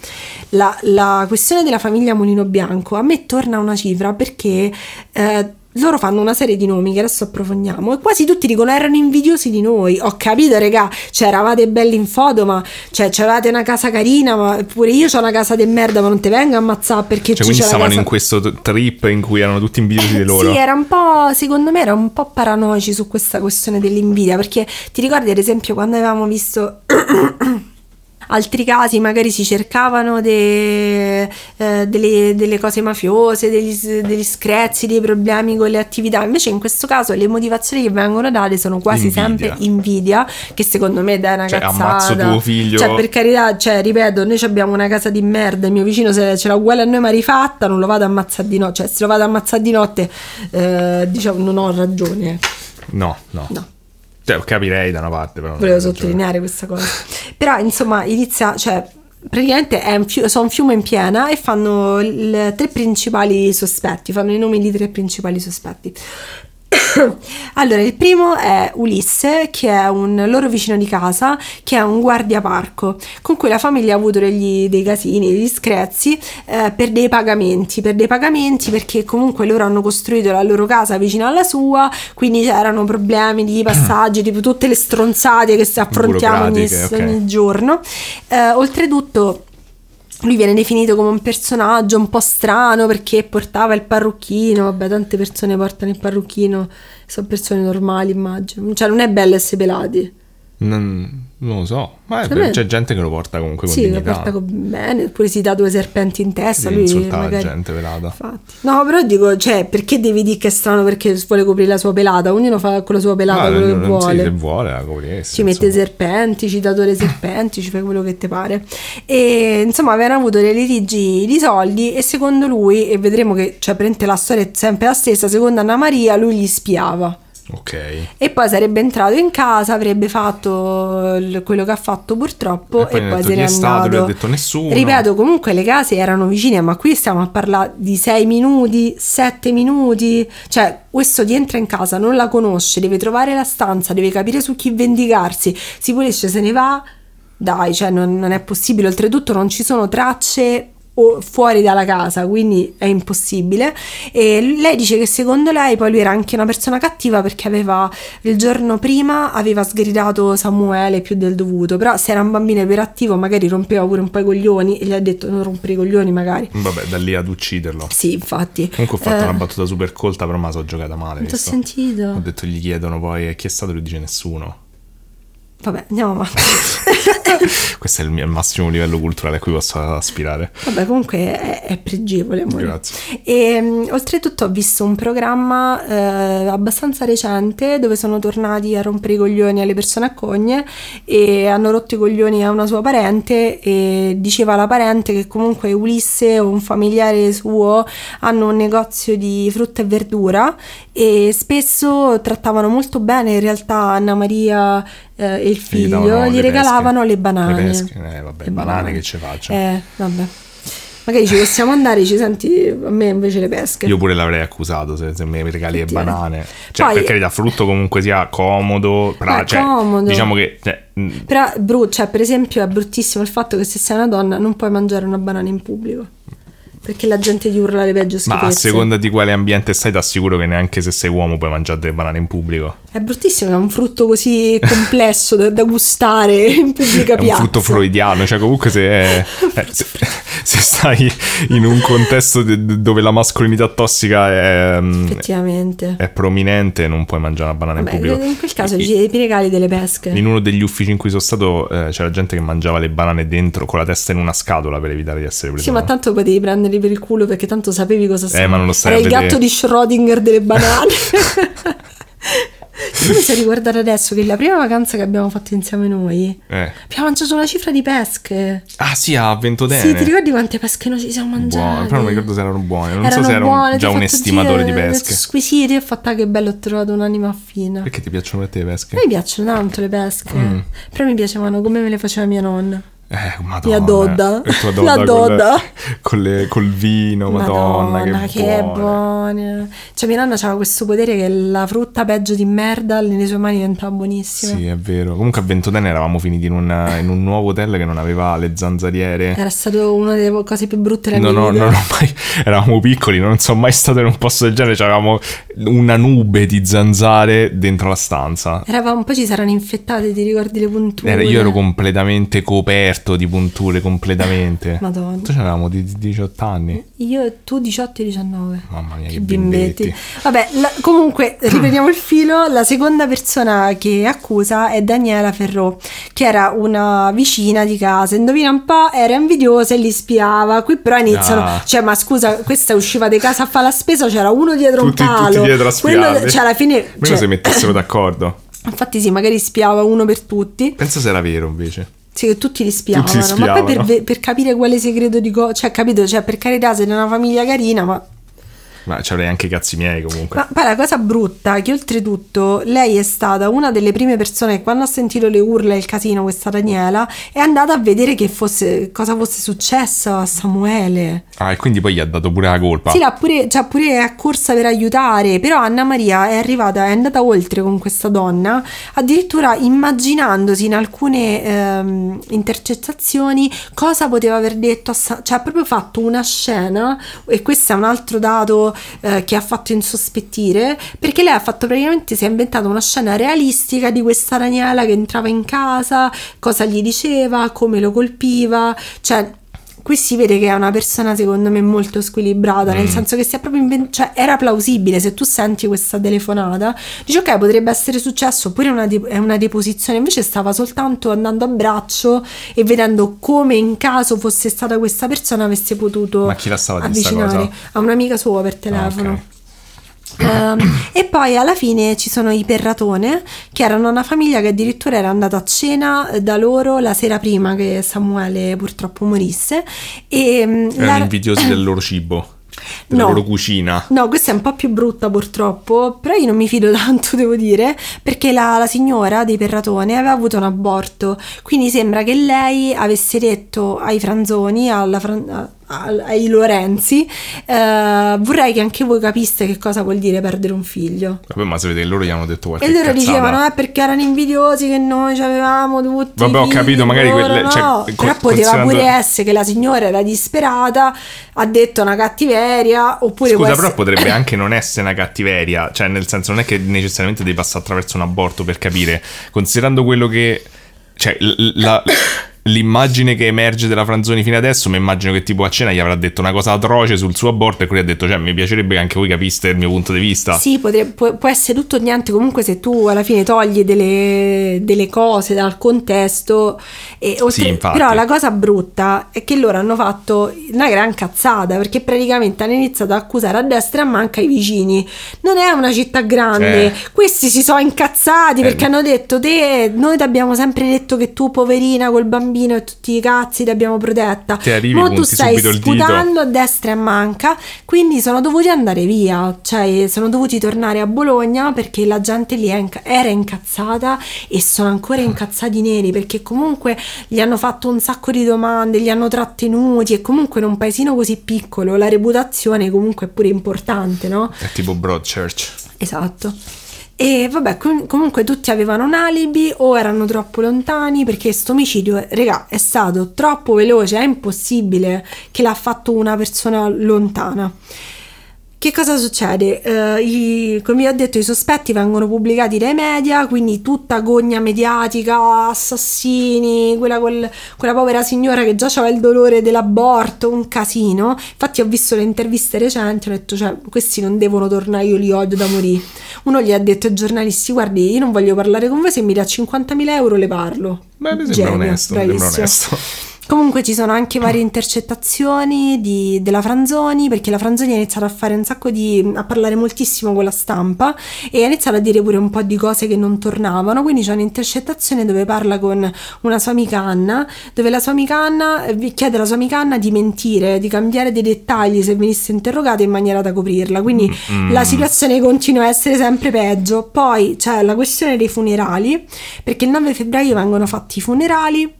la, la questione della famiglia Mulino Bianco a me torna una cifra perché eh, loro fanno una serie di nomi che adesso approfondiamo e quasi tutti dicono erano invidiosi di noi. Ho capito, regà, cioè eravate belli in foto, ma cioè avevate una casa carina, ma pure io ho una casa di merda, ma non te venga a ammazzare perché Cioè, ci quindi stavano casa... in questo trip in cui erano tutti invidiosi di loro. Sì, era un po', secondo me, era un po' paranoici su questa questione dell'invidia, perché ti ricordi ad esempio quando avevamo visto altri casi, magari si cercavano de- eh, delle, delle cose mafiose, degli, degli screzi, dei problemi con le attività, invece in questo caso le motivazioni che vengono date sono quasi Invidia. sempre invidia, che secondo me dà una Cioè, cazzata. ammazzo tuo figlio. Cioè, per carità, cioè, ripeto, noi abbiamo una casa di merda, il mio vicino se ce l'ha uguale a noi ma rifatta, non lo vado a ammazzare di notte, cioè se lo vado a ammazzare di notte, eh, diciamo, non ho ragione. No, no. No. Cioè, capirei da una parte, però. Volevo hai ragione. sottolineare questa cosa. Però, insomma, inizia, cioè, praticamente è un fiu- sono un fiume in piena e fanno il- tre principali sospetti, fanno i nomi di tre principali sospetti. Allora, il primo è Ulisse, che è un loro vicino di casa, che è un guardiaparco, con cui la famiglia ha avuto degli, dei casini, degli screzi eh, per dei pagamenti, per dei pagamenti perché comunque loro hanno costruito la loro casa vicino alla sua, quindi c'erano problemi di passaggi, tipo tutte le stronzate che si affrontiamo ogni, Burocratiche, ok. ogni giorno. Eh, oltretutto lui viene definito come un personaggio un po' strano perché portava il parrucchino, vabbè tante persone portano il parrucchino, sono persone normali immagino, cioè non è bello essere pelati, Non, non lo so. Ma è- me- c'è gente che lo porta comunque con sì lo dignità. porta co- bene, pure si dà due serpenti in testa, Sì, lui magari... gente velata. Infatti. No, però dico, cioè, perché devi dire che è strano perché vuole coprire la sua pelata? Ognuno fa con la sua pelata Ma quello non- che non- sì, vuole. se vuole la copriresti, ci mette insomma. serpenti, citatore serpenti, ci fai quello che ti pare. E insomma, avevano avuto dei litigi di soldi e secondo lui, e vedremo che cioè, prende la storia è sempre la stessa, secondo Anna Maria lui gli spiava. Ok. E poi sarebbe entrato in casa, avrebbe fatto quello che ha fatto purtroppo E poi e ne poi se n'è è stato, andato. ha detto nessuno. Ripeto, comunque le case erano vicine, ma qui stiamo a parlare di 6 minuti, 7 minuti. Cioè, questo ti entra in casa, non la conosce, deve trovare la stanza, deve capire su chi vendicarsi, si pulisce, se ne va. Dai, cioè non, non è possibile. Oltretutto non ci sono tracce fuori dalla casa, quindi è impossibile. E lei dice che secondo lei poi lui era anche una persona cattiva perché aveva il giorno prima aveva sgridato Samuele più del dovuto, però se era un bambino iperattivo magari rompeva pure un po' i coglioni e gli ha detto non rompere i coglioni magari. Vabbè, da lì ad ucciderlo. Sì, infatti. Comunque ho fatto Eh, una battuta super colta, però me la so giocata male. Ti ho sentito. Ho detto gli chiedono poi "E chi è stato, lui dice nessuno. Vabbè, andiamo avanti. Questo è il mio massimo livello culturale a cui posso aspirare. Vabbè, comunque è, è pregevole. amore. Grazie. E mh, oltretutto ho visto un programma eh, abbastanza recente dove sono tornati a rompere i coglioni alle persone a cogne e hanno rotto i coglioni a una sua parente e diceva la parente che comunque Ulisse o un familiare suo hanno un negozio di frutta e verdura e spesso trattavano molto bene in realtà Anna Maria eh, e il Gli figlio, davano gli le regalavano pesche. le banane. Le pesche, eh, vabbè, Le banane che ci faccio. Eh, vabbè. Magari ci possiamo andare, ci senti a me invece le pesche. Io pure l'avrei accusato se, se mi regali le banane. Cioè, Poi- per carità, frutto comunque sia comodo. pra- cioè, comodo. Diciamo che. cioè, mh, Però, bru- cioè, per esempio, è bruttissimo il fatto che se sei una donna non puoi mangiare una banana in pubblico. Perché la gente ti urla le peggio ma schifezze. a seconda di quale ambiente stai, ti assicuro che neanche se sei uomo puoi mangiare delle banane in pubblico. È bruttissimo, è un frutto così complesso da, da gustare in pubblica È un piazza. frutto freudiano, cioè comunque se, è- eh, se, se stai in un contesto de- dove la mascolinità tossica è, mm, Effettivamente. è prominente, non puoi mangiare una banana Vabbè, in pubblico. in quel caso I- ti regali delle pesche. In uno degli uffici in cui sono stato eh, c'era gente che mangiava le banane dentro con la testa in una scatola per evitare di essere preso. Sì, ma tanto potevi prenderli per il culo perché tanto sapevi cosa Eh, ma non lo stai Era il gatto di Schrödinger delle banane. Tu mi sai ricordare adesso che la prima vacanza che abbiamo fatto insieme noi Eh. abbiamo mangiato una cifra di pesche. Ah sì, a Ventotene. Sì, ti ricordi quante pesche noi ci siamo mangiate? Buone, però non mi ricordo se erano buone. Non Erano so se ero buone, già un estimatore di pesche. Squisiti e ho fatto "Ah, che bello, ho trovato un'anima fina. Perché ti piacciono a te le pesche? A me piacciono tanto le pesche, Mm. però mi piacevano come me le faceva mia nonna. Eh, madonna. Mia dodda. La con le- dodda. Con le- col vino, madonna, Madonna, che, che buone. Cioè, mia nonna aveva questo potere che la frutta peggio di merda nelle sue mani diventava buonissima. Sì, è vero. Comunque a Ventotene eravamo finiti in un, in un nuovo hotel che non aveva le zanzariere. Era stato una delle cose più brutte della Non mia ho, vita. non ho mai, eravamo piccoli, non sono mai stato in un posto del genere. Avevamo una nube di zanzare dentro la stanza. Eravamo, poi ci saranno infettate, ti ricordi le punture? Era- io ero completamente coperto di punture, completamente. Madonna. Tu avevamo di, di 18 anni. Io e tu 18 e 19. Mamma mia, che, Che bimbetti. bimbetti. Vabbè, la- comunque riprendiamo il filo. La seconda persona che accusa è Daniela Ferrò, che era una vicina di casa. Indovina un po', era invidiosa e li spiava. Qui però iniziano, Ah. cioè, ma scusa, questa usciva di casa a fare la spesa, c'era uno dietro Tutti, un palo. tutti dietro a Quello- spiarli. cioè, alla fine, Meno cioè, se mettessero d'accordo. infatti, sì, magari spiava uno per tutti. Pensa se era vero invece. Sì, che tutti li spiavano, Tutti li ma poi per, spiavano. per capire quale segreto di cosa, cioè, capito? Cioè, per carità, se è una famiglia carina, ma Ma ci avrei anche i cazzi miei comunque. Ma poi la cosa brutta è che oltretutto lei è stata una delle prime persone che quando ha sentito le urla e il casino, questa Daniela, è andata a vedere che fosse, cosa fosse successo a Samuele. Ah, e quindi poi gli ha dato pure la colpa. Sì, l'ha pure, cioè pure è accorsa per aiutare, però Anna Maria è arrivata, è andata oltre con questa donna, addirittura immaginandosi in alcune ehm, intercettazioni cosa poteva aver detto, a Sa- cioè ha proprio fatto una scena, e questo è un altro dato eh, che ha fatto insospettire, perché lei ha fatto praticamente, si è inventata una scena realistica di questa Daniela che entrava in casa, cosa gli diceva, come lo colpiva, cioè qui si vede che è una persona secondo me molto squilibrata, nel Mm. senso che si è proprio invent- cioè era plausibile se tu senti questa telefonata, dici ok potrebbe essere successo oppure è una, de- è una deposizione, invece stava soltanto andando a braccio e vedendo come in caso fosse stata questa persona avesse potuto Ma chi la stava di sta avvicinare a un'amica sua per telefono. Ah, ok. Ehm, e poi alla fine ci sono i Perratone, che erano una famiglia che addirittura era andata a cena da loro la sera prima che Samuele purtroppo morisse. E, mm, Erano la- invidiosi del loro cibo, della No. loro cucina. No, questa è un po' più brutta purtroppo, però io non mi fido tanto, devo dire, perché la, la signora dei Perratone aveva avuto un aborto, quindi sembra che lei avesse detto ai Franzoni, alla Fran- ai Lorenzi, eh, vorrei che anche voi capiste che cosa vuol dire perdere un figlio. Vabbè, ma sapete che loro gli hanno detto qualche E loro cazzata. dicevano, eh, perché erano invidiosi che noi ci avevamo tutti. Vabbè, ho capito, magari loro quelle- no. cioè, Però con- poteva pure essere che la signora era disperata, ha detto una cattiveria, oppure Scusa, essere- però potrebbe anche non essere una cattiveria, cioè nel senso non è che necessariamente devi passare attraverso un aborto per capire, considerando quello che... cioè la- l'immagine che emerge della Franzoni fino adesso, mi immagino che tipo a cena gli avrà detto una cosa atroce sul suo aborto e quelli ha detto, cioè mi piacerebbe che anche voi capiste il mio punto di vista. Sì, potrebbe- può, può essere tutto o niente, comunque se tu alla fine togli delle, delle cose dal contesto, e oltre- Sì, infatti. però la cosa brutta è che loro hanno fatto una gran cazzata perché praticamente hanno iniziato ad accusare a destra e a manca i vicini. Non è una città grande, Eh. questi si sono incazzati Eh. perché hanno detto te, noi ti abbiamo sempre detto che tu poverina col bambino bambino e tutti i cazzi ti abbiamo protetta. Ti arrivi, Mo tu stai sputando a destra e a manca, quindi sono dovuti andare via, cioè sono dovuti tornare a Bologna perché la gente lì inca- era incazzata e sono ancora incazzati neri perché comunque gli hanno fatto un sacco di domande, li hanno trattenuti e comunque in un paesino così piccolo la reputazione comunque è pure importante, no? È tipo Broadchurch. Esatto. E vabbè, com- comunque tutti avevano un alibi o erano troppo lontani perché sto omicidio, regà, è stato troppo veloce, è impossibile che l'ha fatto una persona lontana. Che cosa succede? Eh, i- come vi ho detto, i sospetti vengono pubblicati dai media, quindi tutta gogna mediatica, assassini, quella, quel- quella povera signora che già aveva il dolore dell'aborto, un casino. Infatti ho visto le interviste recenti, ho detto, cioè, questi non devono tornare, io li odio da morire. Uno gli ha detto ai giornalisti, guardi, io non voglio parlare con voi, se mi dà 50.000 euro le parlo. Beh, mi sembra Genio, onesto, mi sembra bravissimo. onesto. Comunque ci sono anche varie intercettazioni di- della Franzoni, perché la Franzoni ha iniziato a fare un sacco di. a parlare moltissimo con la stampa e ha iniziato a dire pure un po' di cose che non tornavano. Quindi c'è un'intercettazione dove parla con una sua amica Anna, dove la sua amica Anna eh, chiede alla sua amica Anna di mentire, di cambiare dei dettagli se venisse interrogata in maniera da coprirla. Quindi Mm. la situazione continua a essere sempre peggio. Poi c'è la questione dei funerali, perché il 9 febbraio vengono fatti i funerali.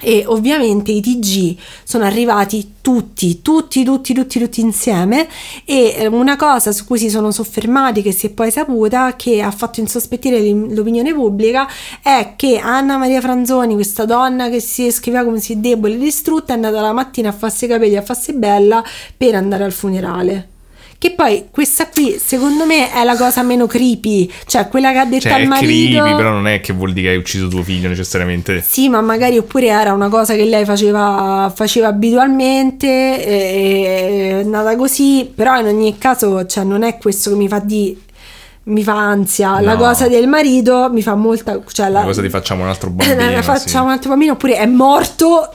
E ovviamente i TG sono arrivati tutti, tutti, tutti, tutti, tutti insieme e eh, una cosa su cui si sono soffermati, che si è poi saputa, che ha fatto insospettire l'opinione pubblica, è che Anna Maria Franzoni, questa donna che si scriveva come si debole e distrutta, è andata la mattina a farsi i capelli, a farsi bella per andare al funerale. Che poi questa qui, secondo me, è la cosa meno creepy, cioè quella che ha detto Cioè, al è marito. creepy, però non è che vuol dire che hai ucciso tuo figlio necessariamente. Sì, ma magari oppure era una cosa che lei faceva, faceva abitualmente, e- è nata così, però in ogni caso cioè, non è questo che mi fa di mi fa ansia, la No. cosa del marito mi fa molta... Cioè la, La cosa ti facciamo un altro la bambino. facciamo sì. un altro bambino oppure è morto.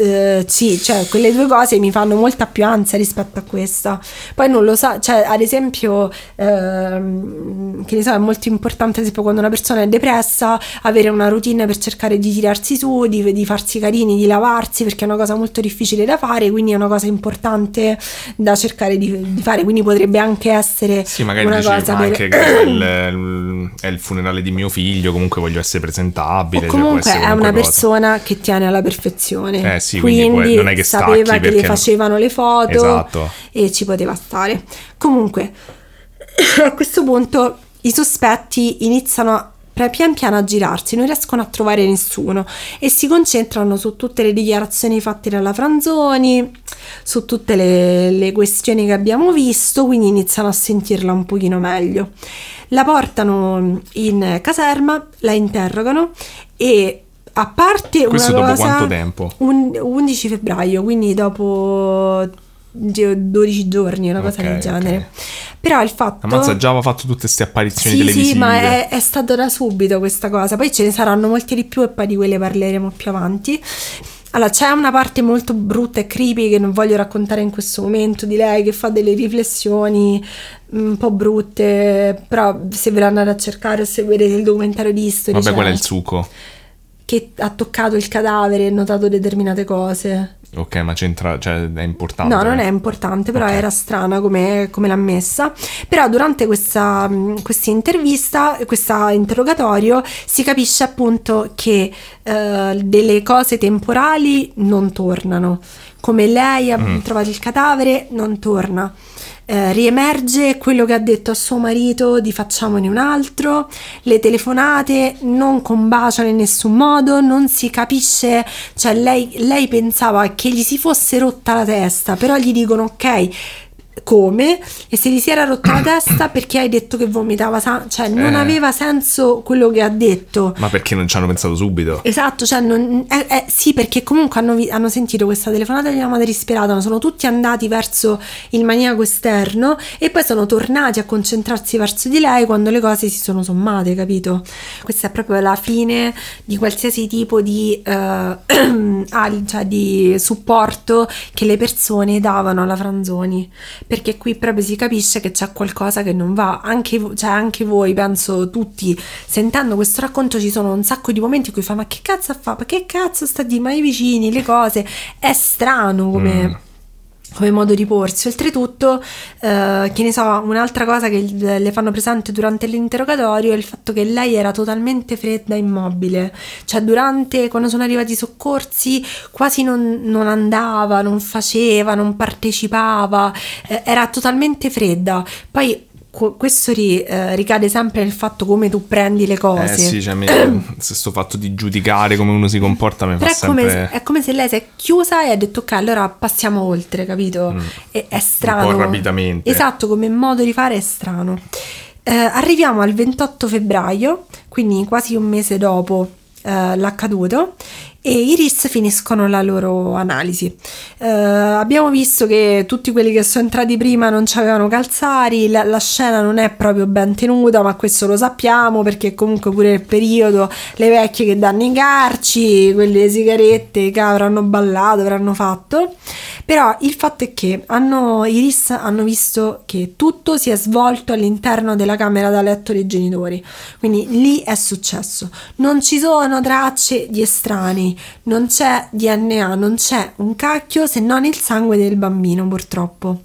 Eh, sì, cioè quelle due cose mi fanno molta più ansia rispetto a questa. Poi non lo sa, cioè ad esempio, ehm, che ne so, è molto importante, esempio, quando una persona è depressa, avere una routine per cercare di tirarsi su, di, di farsi carini, di lavarsi, perché è una cosa molto difficile da fare, quindi è una cosa importante da cercare di, di fare. Quindi potrebbe anche essere Sì, magari una dici, cosa ma per- anche che è il, è il funerale di mio figlio, comunque voglio essere presentabile. O cioè, comunque essere è una cosa. persona che tiene alla perfezione. Eh sì, quindi puoi- non è che sapeva che le facevano le foto Esatto. e ci poteva stare. Comunque, a questo punto i sospetti iniziano a- pian piano a girarsi, non riescono a trovare nessuno e si concentrano su tutte le dichiarazioni fatte dalla Franzoni, su tutte le, le questioni che abbiamo visto, quindi iniziano a sentirla un pochino meglio. La portano in caserma, la interrogano e a parte Questo una dopo cosa, quanto tempo? un- 11 febbraio, quindi dopo di- 12 giorni, una cosa Ok, del genere. Però il fatto... Ammazza, già aveva fatto tutte queste apparizioni Sì, televisive. sì, ma è, è stato da subito questa cosa. Poi ce ne saranno molti di più e poi di quelle parleremo più avanti. Allora, c'è una parte molto brutta e creepy che non voglio raccontare in questo momento di lei che fa delle riflessioni un po' brutte, però se ve la andate a cercare o se vedete il documentario di History Vabbè, c'è qual è il succo? Che ha toccato il cadavere e notato determinate cose. Ok, ma c'entra, cioè è importante. No, non è importante, però Ok. era strana come, come l'ha messa. Però durante questa intervista, questo interrogatorio, si capisce appunto che eh, delle cose temporali non tornano. Come lei ha Mm. trovato il cadavere, non torna. Eh, riemerge quello che ha detto a suo marito di facciamone un altro, le telefonate non combaciano in nessun modo, non si capisce, cioè lei, lei pensava che gli si fosse rotta la testa, però gli dicono ok, come? E se gli si era rotta la testa perché hai detto che vomitava sangue, cioè non Eh. aveva senso quello che ha detto. Ma perché non ci hanno pensato subito? Esatto, cioè non- eh, eh, sì, perché comunque hanno, hanno sentito questa telefonata di una madre disperata, sono tutti andati verso il maniaco esterno e poi sono tornati a concentrarsi verso di lei quando le cose si sono sommate, capito? Questa è proprio la fine di qualsiasi tipo di, ali- cioè di supporto che le persone davano alla Franzoni. Perché qui proprio si capisce che c'è qualcosa che non va. Anche, cioè, anche voi, penso tutti, sentendo questo racconto ci sono un sacco di momenti in cui fa ma che cazzo fa? Ma che cazzo sta di mai vicini le cose? È strano come... Mm. Come modo di porsi. Oltretutto, eh, che ne so, un'altra cosa che le fanno presente durante l'interrogatorio è il fatto che lei era totalmente fredda e immobile. Cioè, durante, quando sono arrivati i soccorsi, quasi non, non andava, non faceva, non partecipava, eh, era totalmente fredda. Poi questo ri- eh, ricade sempre nel fatto come tu prendi le cose. Eh sì, cioè, mi- se sto fatto di giudicare come uno si comporta mi fa Però è come, sempre... se, è come se lei si è chiusa e ha detto ok, allora passiamo oltre, capito? E- è strano. Mm. po' rapidamente. Esatto, come modo di fare è strano. Eh, arriviamo al 28 febbraio, quindi quasi un mese dopo eh, l'accaduto, e i RIS finiscono la loro analisi. Eh, abbiamo visto che tutti quelli che sono entrati prima non avevano calzari, la, la scena non è proprio ben tenuta, ma questo lo sappiamo perché comunque pure nel periodo le vecchie che danno i carci, quelle sigarette che avranno ballato, avranno fatto. Però il fatto è che hanno, i RIS hanno visto che tutto si è svolto all'interno della camera da letto dei genitori. Quindi lì è successo. Non ci sono tracce di estranei, non c'è DNA, non c'è un cacchio se non il sangue del bambino, purtroppo.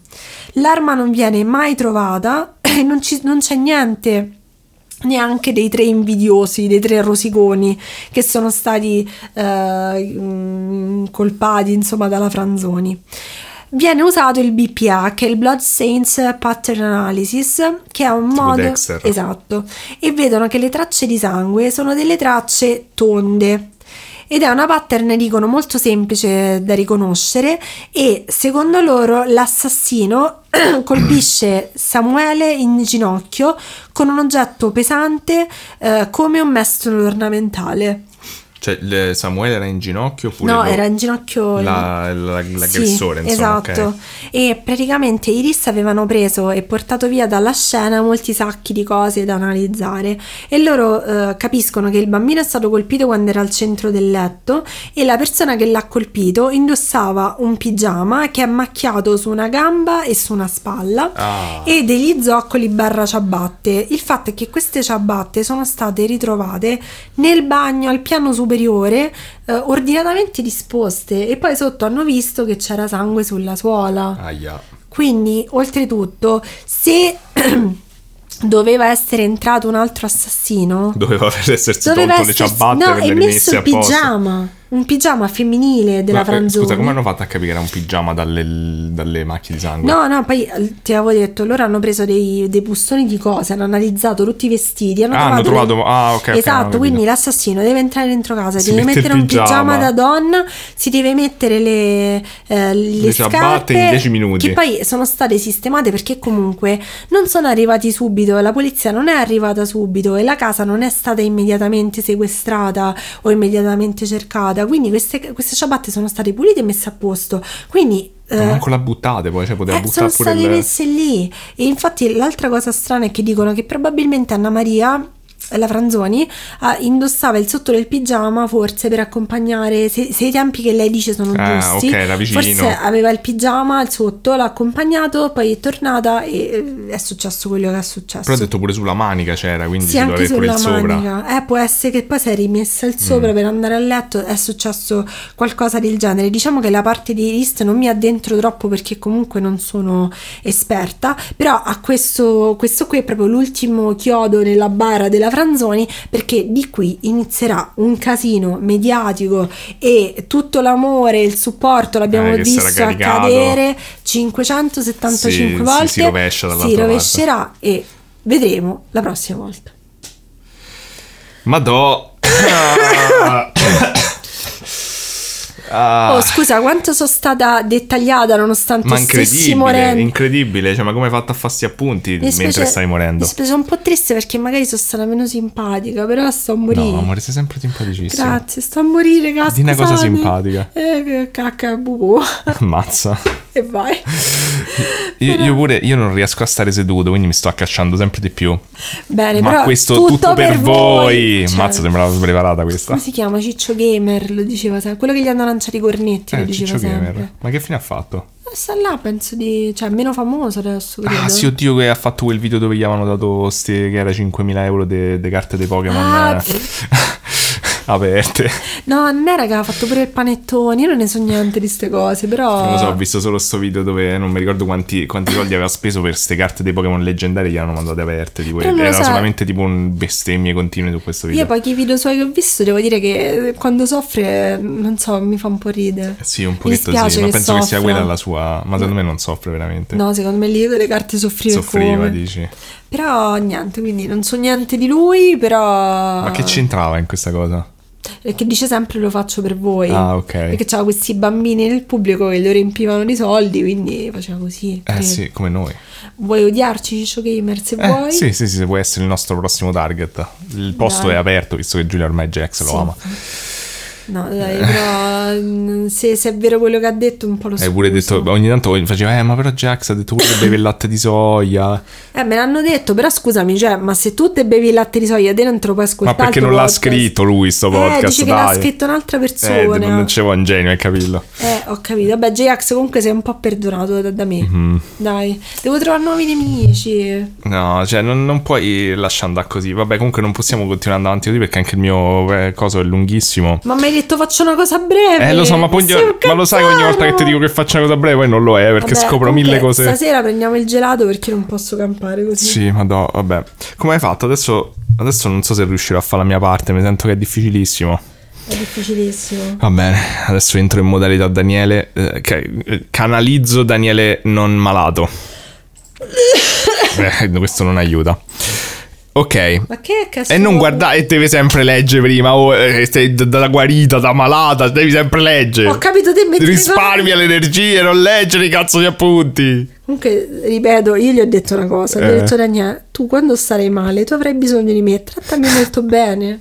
L'arma non viene mai trovata e non, ci- non c'è niente neanche dei tre invidiosi, dei tre rosiconi che sono stati eh, mm, colpati insomma dalla Franzoni. Viene usato il BPA, che è il Blood Stains Pattern Analysis, che è un Tipo modo Dexter. esatto, e vedono che le tracce di sangue sono delle tracce tonde. Ed è una pattern, dicono, molto semplice da riconoscere e secondo loro l'assassino colpisce Samuele in ginocchio con un oggetto pesante eh, come un mestolo ornamentale. Cioè, Samuele era in ginocchio oppure No, lo- era in ginocchio la- la- l'aggressore, Sì, insomma, esatto. ok. E praticamente i RIS avevano preso e portato via dalla scena molti sacchi di cose da analizzare e loro eh, capiscono che il bambino è stato colpito quando era al centro del letto e la persona che l'ha colpito indossava un pigiama che è macchiato su una gamba e su una spalla Ah. e degli zoccoli barra ciabatte. Il fatto è che queste ciabatte sono state ritrovate nel bagno al piano superiore eh, ordinatamente disposte e poi sotto hanno visto che c'era sangue sulla suola. Aia. Quindi, oltretutto, se doveva essere entrato un altro assassino, Doveva doveva tolto le ciabatte no, e messo il a posto. Un pigiama femminile della Ma, eh, Franzoni. Scusa, come hanno fatto a capire che era un pigiama dalle, dalle macchie di sangue? No, no, poi eh, ti avevo detto, loro hanno preso dei, dei bustoni di cose, hanno analizzato tutti i vestiti, hanno Ah, hanno trovato... trovato- ah, ok, Esatto, capito. quindi l'assassino deve entrare dentro casa, Si deve mette mettere un pigiama. da donna, si deve mettere le, eh, le, Le ciabatte scarpe, in 10 minuti. Che poi sono state sistemate perché comunque non sono arrivati subito, la polizia non è arrivata subito e la casa non è stata immediatamente sequestrata o immediatamente cercata, quindi queste, queste ciabatte sono state pulite e messe a posto. Quindi... Eh, manco la buttate poi, cioè poteva eh, buttare sono pure state il... messe lì e infatti l'altra cosa strana è che dicono che probabilmente Anna Maria la Franzoni indossava il sotto del pigiama forse per accompagnare se, se i tempi che lei dice sono Ah, giusti ok, era vicino. forse aveva il pigiama il sotto l'ha accompagnato poi è tornata e eh, è successo quello che è successo Però ho detto pure sulla manica c'era, quindi sì, anche sulla manica. Eh, può essere che poi si è rimessa il sopra Mm. per andare a letto, è successo qualcosa del genere. Diciamo che la parte di list non mi addentro troppo perché comunque non sono esperta, però a questo, questo qui è proprio l'ultimo chiodo nella bara della Franzoni perché di qui inizierà un casino mediatico e tutto l'amore, il supporto l'abbiamo Eh, visto accadere 575 Sì, volte. si rovescia si parte. rovescerà e vedremo la prossima volta. Madò. Ah. Oh, scusa, quanto sono stata dettagliata nonostante ma stessi incredibile, morendo. incredibile, cioè ma come hai fatto a farsi appunti Mi mentre spiace- stai morendo? Mi spiace un po' triste perché magari sono stata meno simpatica, però sto a morire. No, amore, sei sempre simpaticissimo. Grazie, sto a morire, cazzo. Di una cosa simpatica. Eh, che cacca, bubo. Ammazza. e vai. Io, io pure, io non riesco a stare seduto, quindi mi sto accasciando sempre di più. Bene, Ma però questo tutto, tutto, per, voi. Cioè, Mazza, sembrava spreparata questa. Come si chiama? Ciccio Gamer, lo diceva sempre. Quello che gli hanno lanciato i cornetti, lo Eh, Ciccio. Gamer. Ma che fine ha fatto? sta là, penso di... cioè, meno famoso adesso, credo. Ah, sì, oddio, che ha fatto quel video dove gli avevano dato ste, che era 5.000 euro de carte dei Pokémon Ah, eh, aperte. No, non era che aveva fatto pure il panettone, io non ne so niente di queste cose, però... Non lo so, ho visto solo sto video dove non mi ricordo quanti, quanti soldi aveva speso per ste carte dei Pokémon leggendari che gli hanno mandate aperte. Tipo, Però non lo era so. solamente tipo un bestemmie continue su questo video. Io poi i video suoi che ho visto devo dire che quando soffre, non so, mi fa un po' ridere. Sì, un pochetto sì, ma penso che sia soffra. quella la sua. Ma secondo me non soffre veramente. No, secondo me lì le carte soffriva, Soffriva, come. dici. Però niente, quindi non so niente di lui, però... Ma che c'entrava in questa cosa? Perché dice sempre lo faccio per voi. Ah, ok. Perché c'aveva questi bambini nel pubblico che lo riempivano di soldi, quindi faceva così. Eh credo. sì, come noi. Vuoi odiarci, Ciccio Gamer, se Eh, vuoi? sì, sì, sì, se vuoi essere il nostro prossimo target. Il posto Dai. è aperto, visto che Giulia ormai Jax lo Sì. ama. No, dai, però mm, se, se è vero quello che ha detto, un po' lo Hai pure detto, ogni tanto faceva, eh, ma però Jax ha detto pure che beve il latte di soia. Eh, me l'hanno detto, però scusami, cioè, ma se tu te bevi il latte di soia, te non te lo puoi Ma ascoltare. perché il non l'ha scritto lui sto Eh, podcast? dice che dai. l'ha scritto un'altra Eh, persona. tipo, non c'è un genio, hai capito? Eh, ho capito. Vabbè, J-Ax comunque sei un po' perdonato da, da me. Mhm. Dai, devo trovare nuovi nemici. No, cioè non, non puoi lasciare andare così. Vabbè, comunque non possiamo continuare avanti così perché anche il mio eh, coso è lunghissimo. Ma hai detto faccio una cosa breve. Eh, lo so, ma, poi, ma lo sai che ogni volta che ti dico che faccio una cosa breve poi non lo è perché Vabbè, scopro mille cose. Stasera prendiamo il gelato perché non posso campare così. Sì, ma no, vabbè. Come hai fatto? Adesso, adesso non so se riuscirò a fare la mia parte, mi sento che è difficilissimo. È difficilissimo. Va bene, adesso entro in modalità Daniele, eh, eh, canalizzo Daniele non malato. Eh, questo non aiuta. Ok. Ma che cazzo? E non guardare, e devi sempre leggere prima. Oh, eh, sei d- da guarita, da malata, devi sempre leggere. Ho capito te metti Risparmia le energie, non leggere i cazzo di appunti. Comunque, ripeto, io gli ho detto una cosa. Gli ho Eh. detto, Daniele, tu quando starai male, tu avrai bisogno di me. Trattami molto bene.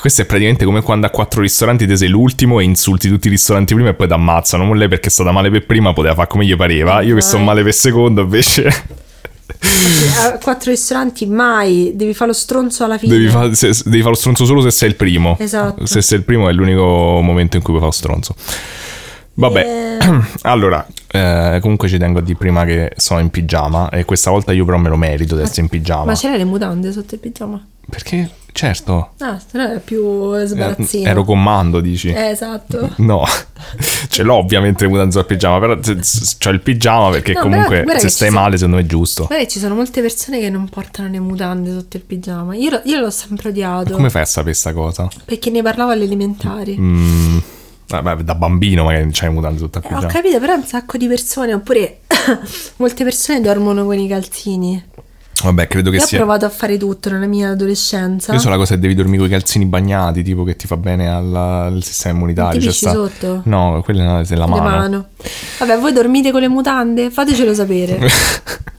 Questo è praticamente come quando a quattro ristoranti te sei l'ultimo e insulti tutti i ristoranti prima e poi ti ammazzano. Non lei perché è stata male per prima poteva fare come gli pareva. Io che sto Vai. male per secondo invece A quattro ristoranti mai devi fare lo stronzo alla fine. devi, fa- se- devi fare lo stronzo solo se sei il primo. Esatto. Se sei il primo è l'unico momento in cui puoi fare lo stronzo. Vabbè, Eh. allora, eh, comunque ci tengo a dire prima che sono in pigiama e questa volta io però me lo merito di essere in pigiama. Ma c'erano le mutande sotto il pigiama? Perché, certo, Ah, se no era più eh, sbarazzino. ero comando, dici. Eh, esatto. No, ce l'ho ovviamente le mutande sul pigiama, però c'ho il pigiama perché No, comunque però se stai ci sono- male secondo me è giusto. Guarda, ci sono molte persone che non portano le mutande sotto il pigiama. Io, io l'ho sempre odiato. Come fai a sapere sta cosa? Perché ne parlavo alle elementari. Mm, vabbè, da bambino magari non c'hai le mutande sotto il Eh, Ho pigiama. capito, però un sacco di persone, oppure molte persone dormono con i calzini. Vabbè, credo che Io ho sia... provato a fare tutto nella mia adolescenza. Io so la cosa che devi dormire con i calzini bagnati, tipo che ti fa bene alla- al sistema immunitario. Ti pisci sta- sotto? No, quella è la Le mano. mano. Vabbè, voi dormite con le mutande? Fatecelo sapere.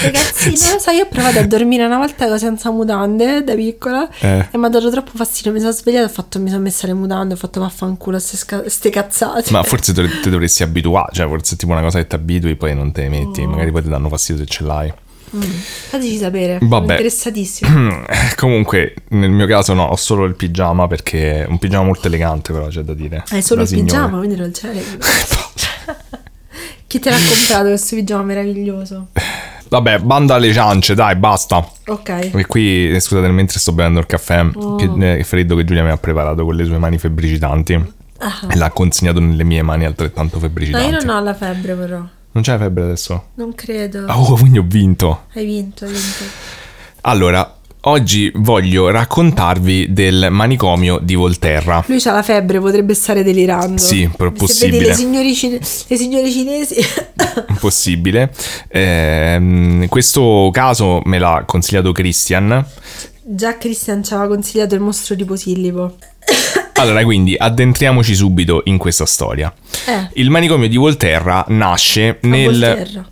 Ragazzi, non lo so, io ho provato a dormire una volta senza mutande da piccola Eh. e mi ha dato troppo fastidio. Mi sono svegliata, ho fatto, mi sono messa le mutande, ho fatto vaffanculo a ste, cazzate. Ma forse te, te dovresti abituare, cioè forse è tipo una cosa che ti abitui poi non te ne metti, Oh. magari poi ti danno fastidio se ce l'hai. Fateci sapere. Vabbè. Interessatissimo. Comunque, nel mio caso no, ho solo il pigiama perché è un pigiama molto elegante però c'è da dire. Hai solo Da il signore. pigiama, quindi non c'è. Chi te l'ha comprato questo pigiama meraviglioso? Vabbè, banda alle ciance, dai, basta. Ok. E qui, eh, scusate, mentre sto bevendo il caffè, Oh. che eh, freddo che Giulia mi ha preparato con le sue mani febbricitanti. E l'ha consegnato nelle mie mani altrettanto No, febbricitanti. io non ho la febbre però. Non c'è febbre adesso? Non credo. Oh, quindi ho vinto. Hai vinto, hai vinto. Allora, oggi voglio raccontarvi del manicomio di Volterra. Lui c'ha la febbre, potrebbe stare delirando. Sì, però possibile. le, signori cine- le signore cinesi. Possibile. Ehm, questo caso me l'ha consigliato Christian. Già Christian ci aveva consigliato il mostro di Posillipo. Allora, quindi addentriamoci subito in questa storia. Eh, Il manicomio di Volterra nasce a nel. Volterra.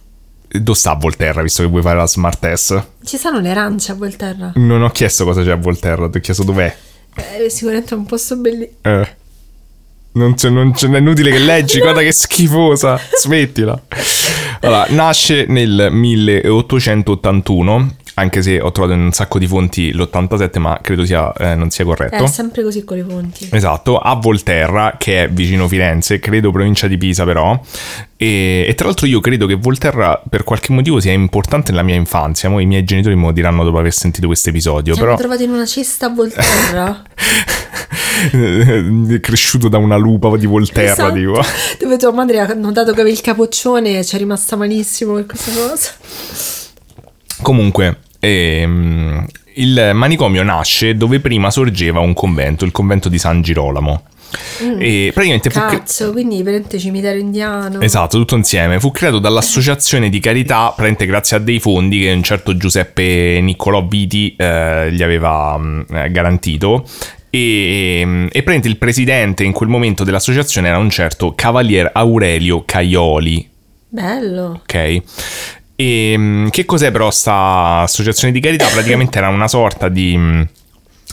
Dove sta Volterra, visto che vuoi fare la smart test? Ci sono le arance a Volterra. Non ho chiesto cosa c'è a Volterra, ti ho chiesto dov'è. Eh, sicuramente è un posto bellissimo. Eh. Non c'è, non c'è, è inutile che leggi, guarda che schifosa. Smettila. Allora, nasce nel 1881, anche se ho trovato in un sacco di fonti l'87, ma credo sia, eh, non sia corretto. È sempre così con le fonti. Esatto, a Volterra, che è vicino Firenze, credo provincia di Pisa però. E, e tra l'altro io credo che Volterra per qualche motivo sia importante nella mia infanzia. Mo i miei genitori me lo diranno dopo aver sentito questo episodio. Ti però... trovato in una cesta a Volterra? Cresciuto da una lupa di Volterra, Esatto. tipo. Dove tua madre ha notato che avevi il capoccione e ci è rimasta malissimo per questa cosa. Comunque, ehm, il manicomio nasce dove prima sorgeva un convento, il convento di San Girolamo. E praticamente fu Cazzo, quindi veramente cimitero indiano. Esatto, tutto insieme. Fu creato dall'associazione di carità, praticamente grazie a dei fondi che un certo Giuseppe Niccolò Viti eh, gli aveva mh, eh, garantito. E, e praticamente il presidente in quel momento dell'associazione era un certo Cavalier Aurelio Caioli, Bello. ok? E mh, che cos'è però sta associazione di carità? Praticamente era una sorta di mh,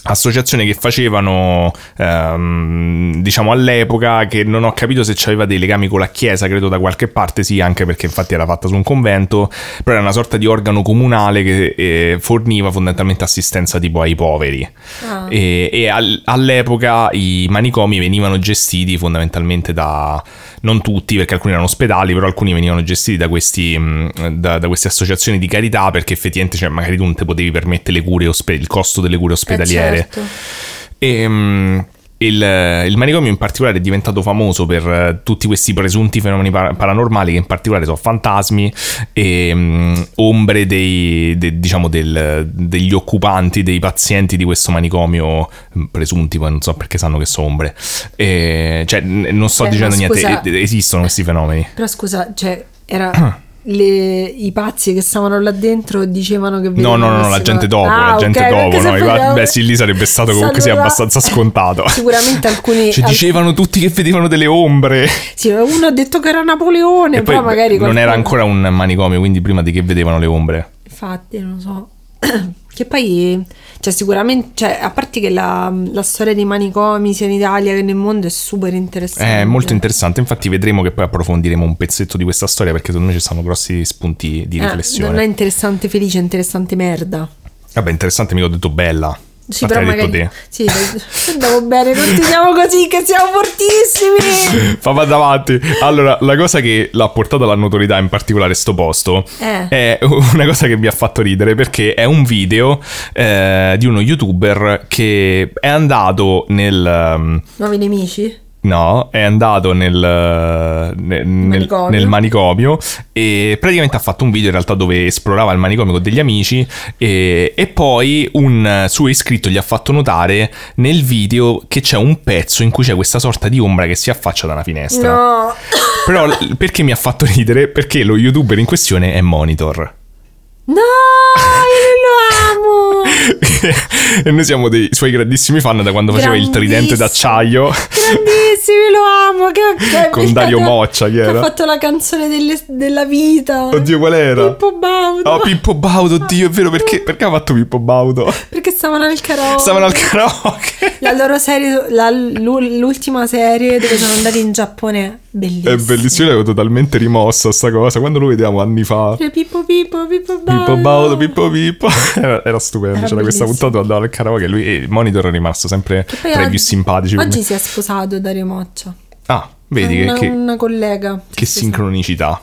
associazione che facevano ehm, diciamo all'epoca che non ho capito se aveva dei legami con la chiesa credo da qualche parte sì anche perché infatti era fatta su un convento però era una sorta di organo comunale che eh, forniva fondamentalmente assistenza tipo ai poveri. Ah. e, e al- all'epoca i manicomi venivano gestiti fondamentalmente da non tutti perché alcuni erano ospedali però alcuni venivano gestiti da, questi, mh, da, da queste associazioni di carità perché effettivamente cioè, magari tu non ti potevi permettere le cure ospe- il costo delle cure ospedaliere Eh, certo. e mm, il, il manicomio in particolare è diventato famoso per eh, tutti questi presunti fenomeni par- paranormali che in particolare sono fantasmi e mm, ombre dei, de- diciamo del- degli occupanti, dei pazienti di questo manicomio mm, presunti, poi non so perché sanno che sono ombre. E, cioè, n- non sto Beh, dicendo niente, scusa- e- esistono questi fenomeni. Però scusa, cioè, era le- i pazzi che stavano là dentro dicevano che No, vedevano no, no, no, la gente dopo, Ah, la gente ok, dopo. No, vogliamo- beh, sì, lì sarebbe stato comunque sia Allora- abbastanza scontato. Sicuramente alcuni... Al- dicevano tutti che vedevano delle ombre. Sì, uno ha detto che era Napoleone, E poi però magari... non era qualcuno- ancora un manicomio, quindi prima di che vedevano le ombre. Infatti, non lo so. Che poi, cioè, sicuramente, cioè, a parte che la, la storia dei manicomi sia in Italia che nel mondo è super interessante. È molto interessante, infatti vedremo che poi approfondiremo un pezzetto di questa storia perché secondo me ci sono grossi spunti di Eh, riflessione. non è interessante felice, è interessante merda. Vabbè, interessante, mica ho detto bella. Sì, Ma però magari... Sì, andiamo bene, continuiamo così che siamo fortissimi. te. Fa va davanti. Allora, la cosa che l'ha portata alla notorietà, in particolare sto posto, Eh. è una cosa che mi ha fatto ridere perché è un video eh, di uno youtuber che è andato nel... um, Nuovi nemici? No, è andato nel, nel, Manicomio. nel manicomio e praticamente ha fatto un video in realtà dove esplorava il manicomio con degli amici e, e poi un suo iscritto gli ha fatto notare nel video che c'è un pezzo in cui c'è questa sorta di ombra che si affaccia da una finestra. No. Però perché mi ha fatto ridere? Perché lo youtuber in questione è Monitor. No, io lo amo. e noi siamo dei suoi grandissimi fan da quando faceva il tridente d'acciaio. Grandissimi, lo amo. Che, che Con Dario Moccia, chi che era? ha fatto la canzone delle- della vita. Oddio, qual era? Pippo Baudo. Oh, Pippo Baudo, oddio, è vero, perché, perché ha fatto Pippo Baudo? Perché stavano al karaoke. Stavano al karaoke. La loro serie, la- l'u- l'ultima serie dove sono andati in Giappone, bellissima. È bellissimo, io l'avevo totalmente rimossa sta cosa. Quando lo vediamo anni fa. Pippo Pippo, Pippo Baudo. Pippo Baudo, Pippo Pippo. Era, era stupendo. Era C'era questa bellissimo. puntata andava al karaoke. Lui e il monitor è rimasto sempre tra i più simpatici. Oggi si è sposato Dario Moccia. Ah, vedi che, una, che- una collega. che sì, sincronicità.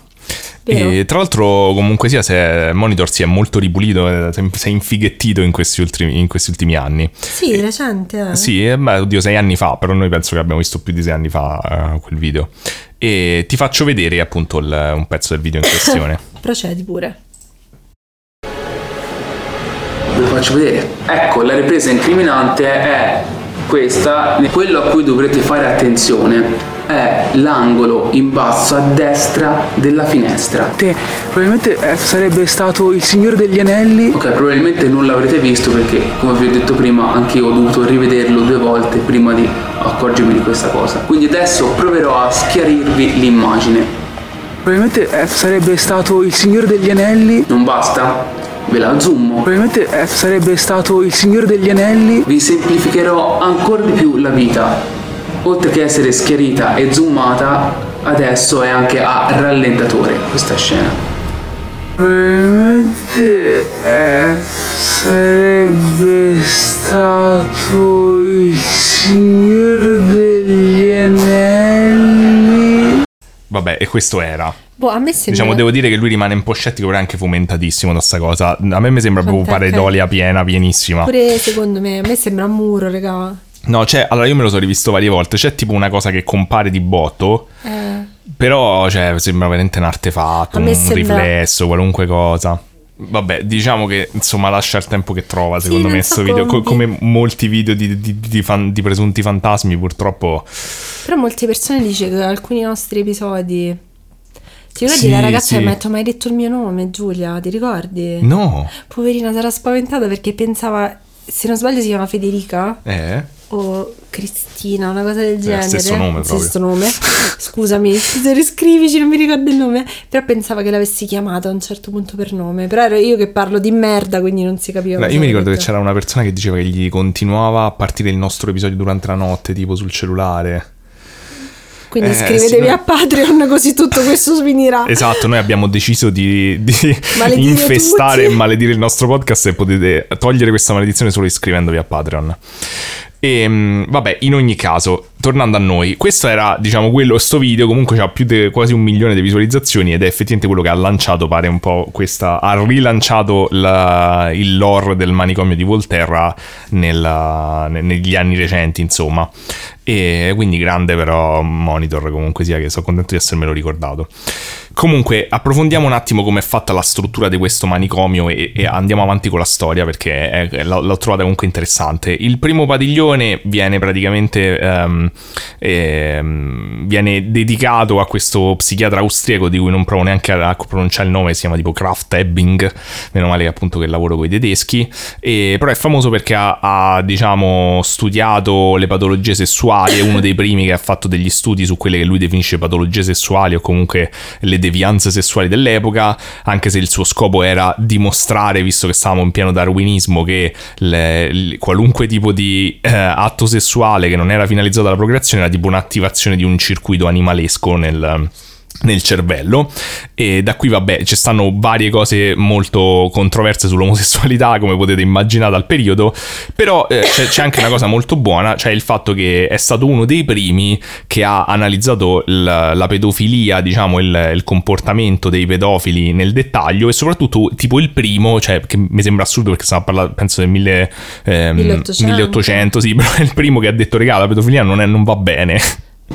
E tra l'altro, comunque sia, se Monitor si è molto ripulito, eh, si è infighettito in questi ultimi, in questi ultimi anni. Sì, recente. Eh. Sì, eh, beh, oddio, sei anni fa, però noi penso che abbiamo visto più di sei anni fa eh, quel video. E ti faccio vedere appunto il- un pezzo del video in questione. Procedi pure. Faccio vedere. Ecco, la ripresa incriminante è questa. Quello a cui dovrete fare attenzione è l'angolo in basso a destra della finestra. Te, probabilmente eh, sarebbe stato il Signore degli Anelli. Ok, probabilmente non l'avrete visto perché, come vi ho detto prima, anche io ho dovuto rivederlo due volte prima di accorgermi di questa cosa. Quindi adesso proverò a schiarirvi l'immagine. Probabilmente eh, sarebbe stato il Signore degli Anelli. Non basta? Ve la zoom. Probabilmente eh, sarebbe stato il Signore degli Anelli. Vi semplificherò ancora di più la vita. Oltre che essere schiarita e zoomata, adesso è anche a rallentatore questa scena. Probabilmente eh, sarebbe stato il Signore degli Anelli. Vabbè, e questo era. Boh, a me sembra... Diciamo, devo dire che lui rimane un po' scettico, però è anche fomentatissimo da sta cosa. A me mi sembra proprio pareidolia piena, pienissima. Pure secondo me, a me sembra un muro, raga. No, c'è, allora io me lo sono rivisto varie volte. C'è tipo una cosa che compare di botto, Eh, però cioè, sembra veramente un artefatto, un me sembra- riflesso, qualunque cosa. Vabbè, diciamo che insomma lascia il tempo che trova, Sì, secondo me, non questo so video. Co- come- come molti video di, di- di fan- di presunti fantasmi, purtroppo. però molte persone dicono che alcuni nostri episodi... Ti ricordi Sì, la ragazza sì. che mi ha detto ma hai detto il mio nome, Giulia, ti ricordi? No, Poverina, sarà spaventata perché pensava, se non sbaglio si chiama Federica eh. o Cristina, una cosa del genere. stesso nome proprio. Stesso nome. Scusami, se riscrivici non mi ricordo il nome. Però pensava che l'avessi chiamata a un certo punto per nome. Però ero io che parlo di merda, quindi non si capiva. Cosa io mi ricordo che c'era una persona che diceva che gli continuava a partire il nostro episodio durante la notte, tipo sul cellulare. Quindi Eh, iscrivetevi sì, a Patreon così tutto questo finirà. Esatto, noi abbiamo deciso di, di infestare tutti. e maledire il nostro podcast e potete togliere questa maledizione solo iscrivendovi a Patreon. E mm, vabbè, in ogni caso, tornando a noi, questo era, diciamo, quello, sto video comunque ha più di quasi un milione di visualizzazioni ed è effettivamente quello che ha lanciato, pare un po' questa, ha rilanciato la- il lore del manicomio di Volterra nella- ne- negli anni recenti, insomma. E quindi grande però monitor comunque sia che sono contento di essermelo ricordato. Comunque approfondiamo un attimo come è fatta la struttura di questo manicomio e, e andiamo avanti con la storia perché è- è- l'ho, l'ho trovata comunque interessante. Il primo padiglione viene praticamente ehm, ehm, viene dedicato a questo psichiatra austriaco di cui non provo neanche a, a pronunciare il nome, si chiama tipo Kraft Ebbing, meno male che appunto che lavoro con i tedeschi, e, però è famoso perché ha, ha, diciamo studiato le patologie sessuali, è uno dei primi che ha fatto degli studi su quelle che lui definisce patologie sessuali o comunque le devianze sessuali dell'epoca, anche se il suo scopo era dimostrare, visto che stavamo in pieno darwinismo, che le- il- qualunque tipo di eh, atto sessuale che non era finalizzato alla procreazione era tipo un'attivazione di un circuito animalesco nel nel cervello e da qui vabbè ci stanno varie cose molto controverse sull'omosessualità come potete immaginare dal periodo però eh, c'è, c'è anche una cosa molto buona cioè il fatto che è stato uno dei primi che ha analizzato il- la pedofilia diciamo il, il comportamento dei pedofili nel dettaglio e soprattutto tipo il primo cioè che mi sembra assurdo perché stiamo parlando penso del mille, ehm, 1800. 1800 sì però è il primo che ha detto regà la pedofilia non, è- non va bene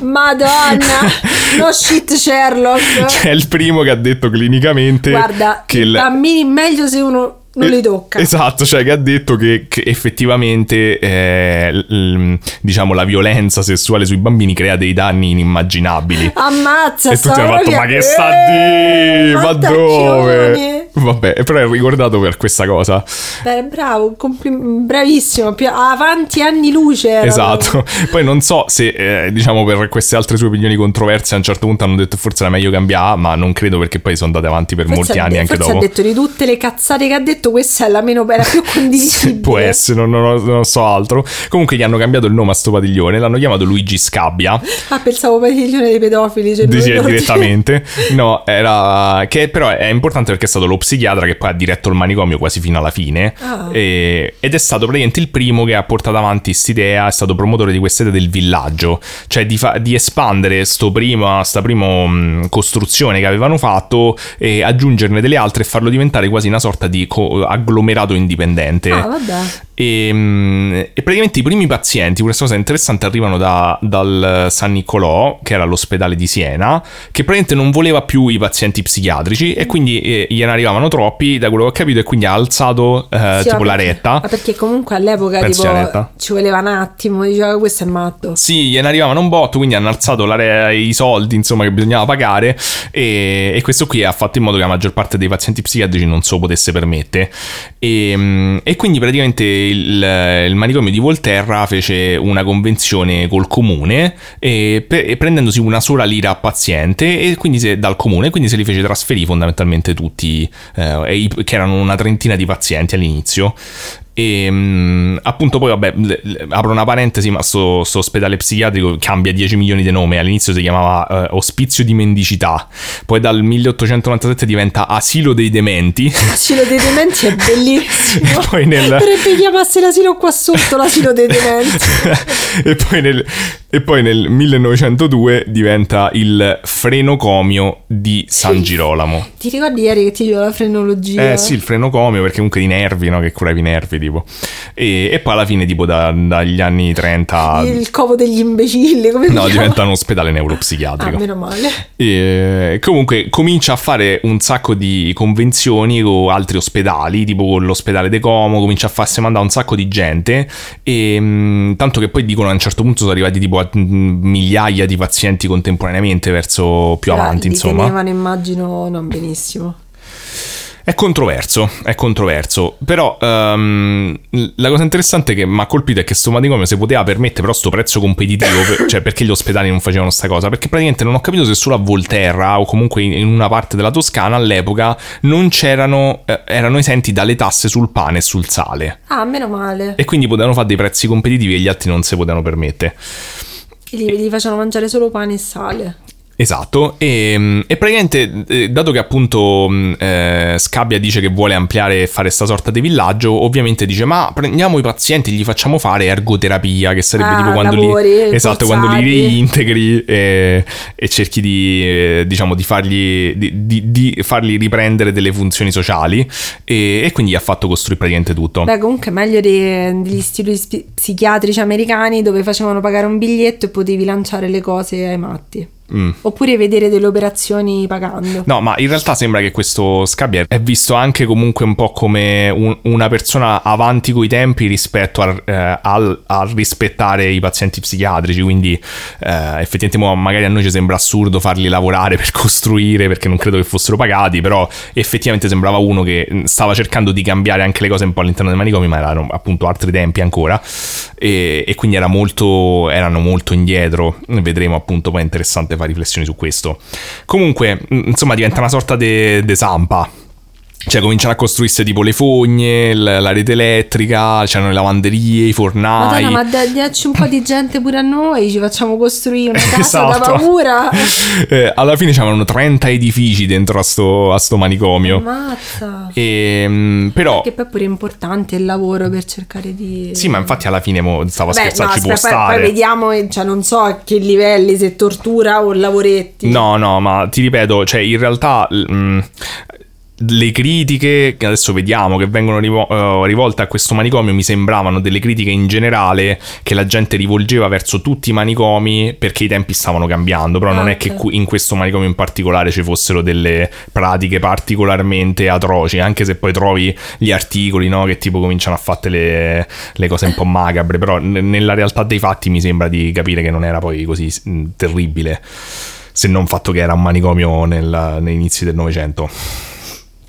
Madonna, no shit Sherlock. Cioè, è il primo che ha detto clinicamente Guarda, che i bambini meglio se uno non li tocca. Esatto, cioè che ha detto che, che effettivamente eh, l- diciamo la violenza sessuale sui bambini crea dei danni inimmaginabili. Ammazza, e tutti hanno fatto: Ma che sta Eh, di? Ma dove? Mattacchione." Vabbè, però è ricordato per questa cosa. Beh, bravo, complim- bravissimo. Più avanti anni luce. erano. Esatto. Poi non so se, eh, diciamo, per queste altre sue opinioni controverse a un certo punto hanno detto forse era meglio cambiare, ma non credo perché poi sono andate avanti per Forse molti anni de- anche dopo. ha detto di tutte le cazzate che ha detto, questa è la meno bella, più condivisibile. Può essere, non, non- non so altro. Comunque gli hanno cambiato il nome a sto padiglione, l'hanno chiamato Luigi Scabbia. Ah, pensavo padiglione dei pedofili. Cioè non- direttamente. No, era. Che però è importante perché è stato lo psichiatra che poi ha diretto il manicomio quasi fino alla fine. Ah. E- ed è stato praticamente il primo che ha portato avanti quest'idea, è stato promotore di questa idea del villaggio, cioè di, fa- di espandere sto prima, sta prima mh, costruzione che avevano fatto e aggiungerne delle altre e farlo diventare quasi una sorta di co- agglomerato indipendente. Ah, vabbè. E, mm, e praticamente i primi pazienti, questa cosa interessante, arrivano da- dal San Niccolò, che era l'ospedale di Siena, che praticamente non voleva più i pazienti psichiatrici e quindi eh, gliene arrivavano troppi, da quello che ho capito, e quindi ha alzato eh, Sì, tipo la retta. Ma perché comunque all'epoca tipo, ci voleva un attimo, diceva questo è matto. Sì, gliene arrivavano un botto, quindi hanno alzato re- i soldi insomma che bisognava pagare e, e questo qui ha fatto in modo che la maggior parte dei pazienti psichiatrici non se lo potesse permettere e, mm, e quindi praticamente il, il manicomio di Volterra fece una convenzione col comune e, pe- e prendendosi una sola lira a paziente e quindi se, dal comune quindi se li fece trasferire fondamentalmente tutti eh, che erano una trentina di pazienti all'inizio E mh, appunto poi, vabbè, le- le- apro una parentesi, ma sto, sto ospedale psichiatrico cambia 10 milioni di nome. All'inizio si chiamava eh, Ospizio di Mendicità, poi dal 1897 diventa Asilo dei Dementi. L'asilo dei dementi è bellissimo. E poi nel- Dovrebbe chiamarsi l'asilo qua sotto, l'asilo dei dementi. e, poi nel, e poi nel 1902 diventa il frenocomio di San Girolamo. Ti ricordi ieri che ti dicevo la frenologia? Eh sì, il frenocomio perché comunque i nervi, no? Che curavi i nervi tipo. E, e poi alla fine tipo da- dagli anni 30... Il covo degli imbecilli, come No, diventa un ospedale Ah, neuropsichiatrico. meno male. E comunque comincia a fare un sacco di convenzioni con altri ospedali, tipo con l'ospedale De Como, comincia a farsi mandare un sacco di gente e mh, tanto che poi dicono a un certo punto sono arrivati tipo a mh, migliaia di pazienti contemporaneamente verso più avanti, Li insomma. tenevano, immagino, non benissimo. È controverso, è controverso. Però ehm, la cosa interessante che mi ha colpito è che sto manicomio si poteva permettere però sto prezzo competitivo, per- cioè perché gli ospedali non facevano sta cosa? Perché praticamente non ho capito se solo a Volterra o comunque in una parte della Toscana all'epoca non c'erano, eh, erano esenti dalle tasse sul pane e sul sale. Ah, meno male. E quindi potevano fare dei prezzi competitivi e gli altri non si potevano permettere. Gli, gli facevano mangiare solo pane e sale. Esatto, e, e praticamente, eh, dato che appunto mh, eh, Scabbia dice che vuole ampliare e fare sta sorta di villaggio, ovviamente dice: Ma prendiamo i pazienti, gli facciamo fare ergoterapia, che sarebbe Ah, tipo quando li, esatto, quando li reintegri e, e cerchi di, eh, diciamo, di fargli, di, di- fargli riprendere delle funzioni sociali. E, e quindi ha fatto costruire praticamente tutto. Beh, comunque meglio degli istituti psichiatrici americani dove facevano pagare un biglietto e potevi lanciare le cose ai matti. Mm. Oppure vedere delle operazioni pagando. No, ma in realtà sembra che questo Scabbia è visto anche comunque un po' come un- una persona avanti coi tempi rispetto al, eh, al- a rispettare i pazienti psichiatrici. Quindi, eh, effettivamente, magari a noi ci sembra assurdo farli lavorare per costruire perché non credo che fossero pagati. Però, effettivamente, sembrava uno che mh, stava cercando di cambiare anche le cose un po' all'interno dei manicomi, ma erano appunto altri tempi ancora. E, e quindi era molto, erano molto indietro. Vedremo appunto poi è interessante fare riflessioni su questo. Comunque, mh, insomma, diventa una sorta di zampa. Cioè, cominciano a costruirsi tipo le fogne, la rete elettrica, c'erano le lavanderie, i fornai. Madonna, ma da- dacci un po' di gente pure a noi, ci facciamo costruire una casa da Esatto. paura. Eh, alla fine c'erano 30 edifici dentro a sto, a sto manicomio. Ammazza. E, mh, però, Che poi è pure importante il lavoro per cercare di... sì, ma infatti alla fine mo, stavo a Beh, scherzare, no, ci può aspetta, poi, stare. poi vediamo, cioè non so a che livelli, se tortura o lavoretti. No, no, ma ti ripeto, cioè in realtà mm, le critiche che adesso vediamo che vengono eh, rivolte a questo manicomio mi sembravano delle critiche in generale che la gente rivolgeva verso tutti i manicomi perché i tempi stavano cambiando, però non Ah, è che qui- in questo manicomio in particolare ci fossero delle pratiche particolarmente atroci, anche se poi trovi gli articoli no, che tipo cominciano a fare le, le cose un po' macabre, però n- nella realtà dei fatti mi sembra di capire che non era poi così terribile se non fatto che era un manicomio nel- negli inizi del Novecento.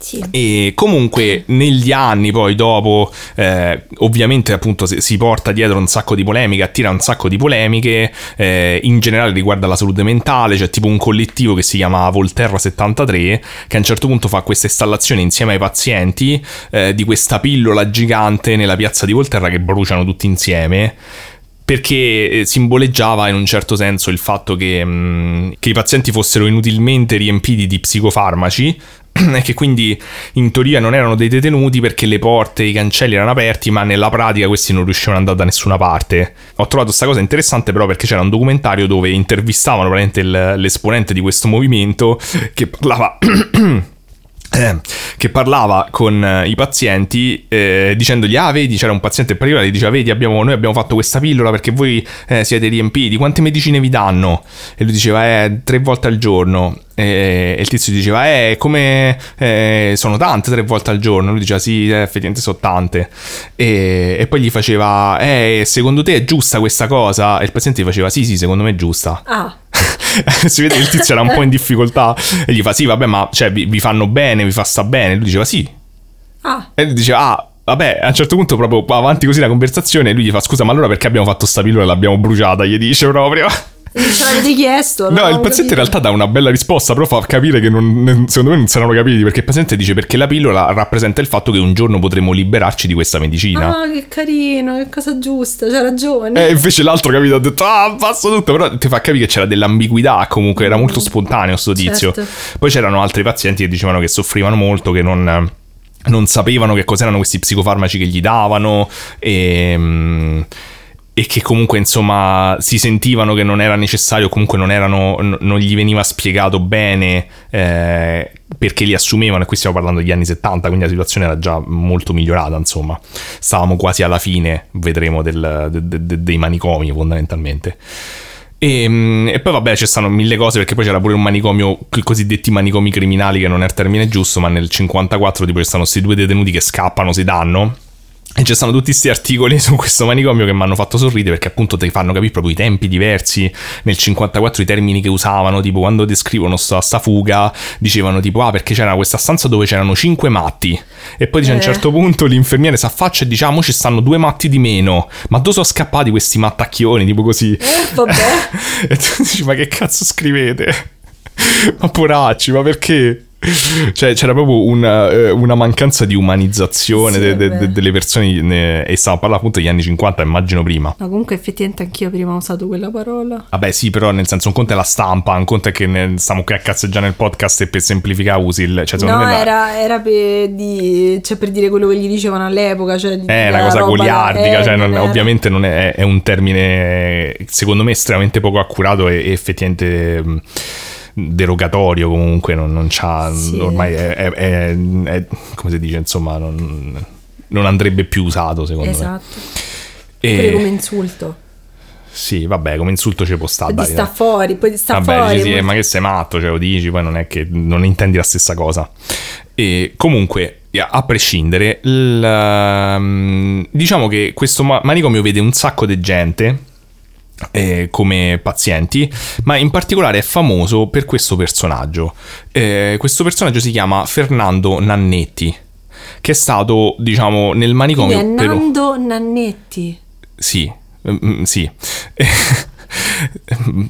Sì. E comunque negli anni poi dopo, eh, ovviamente appunto si, si porta dietro un sacco di polemiche, attira un sacco di polemiche, eh, in generale riguarda la salute mentale, c'è tipo un collettivo che si chiama Volterra 73 che a un certo punto fa questa installazione insieme ai pazienti eh, di questa pillola gigante nella piazza di Volterra che bruciano tutti insieme perché eh, simboleggiava in un certo senso il fatto che, mh, che i pazienti fossero inutilmente riempiti di psicofarmaci e che quindi in teoria non erano dei detenuti perché le porte e i cancelli erano aperti ma nella pratica questi non riuscivano ad andare da nessuna parte. Ho trovato questa cosa interessante però perché c'era un documentario dove intervistavano l'esponente di questo movimento che parlava che parlava con eh, i pazienti eh, dicendogli ah vedi c'era un paziente in particolare che diceva vedi abbiamo, noi abbiamo fatto questa pillola perché voi eh, siete riempiti quante medicine vi danno? E lui diceva eh tre volte al giorno e il tizio diceva eh come eh, sono tante tre volte al giorno. Lui diceva sì eh, effettivamente sono tante. E, e poi gli faceva eh secondo te è giusta questa cosa? E il paziente gli faceva sì sì secondo me è giusta. Ah, si vede che il tizio era un po' in difficoltà e gli fa sì vabbè ma cioè, vi, vi fanno bene vi fa sta bene. Lui diceva sì. Ah, e lui diceva ah vabbè a un certo punto proprio va avanti così la conversazione e lui gli fa scusa ma allora perché abbiamo fatto sta pillola e l'abbiamo bruciata? Gli dice proprio ce l'avete chiesto? No, il paziente in capito. realtà dà una bella risposta, però fa capire che non- secondo me non saranno capiti, perché il paziente dice perché la pillola rappresenta il fatto che un giorno potremo liberarci di questa medicina. Ah, che carino, che cosa giusta, c'ha ragione. E invece l'altro, capito, ha detto, ah, passo tutto, però ti fa capire che c'era dell'ambiguità, comunque era molto spontaneo sto tizio. Certo. Poi c'erano altri pazienti che dicevano che soffrivano molto, che non, non sapevano che cos'erano questi psicofarmaci che gli davano e... e che comunque insomma si sentivano che non era necessario, comunque non, erano, n- non gli veniva spiegato bene eh, perché li assumevano, e qui stiamo parlando degli anni 70, quindi la situazione era già molto migliorata, insomma, stavamo quasi alla fine, vedremo, del- de- de- dei manicomi fondamentalmente. E, mm, e poi vabbè ci stanno mille cose perché poi c'era pure un manicomio, i cosiddetti manicomi criminali che non è il termine giusto, ma nel 54 tipo ci stanno questi due detenuti che scappano, si danno. E ci stanno tutti questi articoli su questo manicomio che mi hanno fatto sorridere perché appunto ti fanno capire proprio i tempi diversi. Nel 54 i termini che usavano, tipo quando descrivono sta, sta fuga, dicevano tipo ah perché c'era questa stanza dove c'erano cinque matti. E poi dice a un Eh. certo punto l'infermiere si affaccia e diciamo ci stanno due matti di meno. Ma dove sono scappati questi mattacchioni? Tipo così. Eh, vabbè. e tu dici ma che cazzo scrivete? ma poracci, ma perché? Cioè, c'era proprio una, eh, una mancanza di umanizzazione Sì, de- de- delle persone. ne- e stavo parlando appunto degli anni 50, immagino prima. Ma comunque effettivamente anch'io prima ho usato quella parola. Vabbè, sì, però nel senso, un conto è la stampa, un conto è che ne- stiamo qui a cazzeggiare nel podcast e per semplificare usi il. Cioè, No, la- era, era per, di, cioè per dire quello che gli dicevano all'epoca. Cioè È una della cosa goliardica, eh, cioè non- ovviamente non è, è un termine secondo me estremamente poco accurato e, e effettivamente mh, derogatorio comunque, non, non c'ha, Sì. ormai è, è- è- è- come si dice, insomma, non, non andrebbe più usato secondo Esatto. me. Pure E, come insulto. sì, vabbè, come insulto ci può stare. Poi dai, sta dai. fuori, poi sta Vabbè, fuori. dici, sì, ma- che sei matto, cioè lo dici, poi non è che non intendi la stessa cosa. E comunque, a prescindere, il, ehm, diciamo che questo ma- manicomio vede un sacco di gente eh, come pazienti, ma in particolare è famoso per questo personaggio. Eh, questo personaggio si chiama Fernando Nannetti, che è stato, diciamo, nel Quindi manicomio è per... Nando Nannetti. Sì, mm, sì.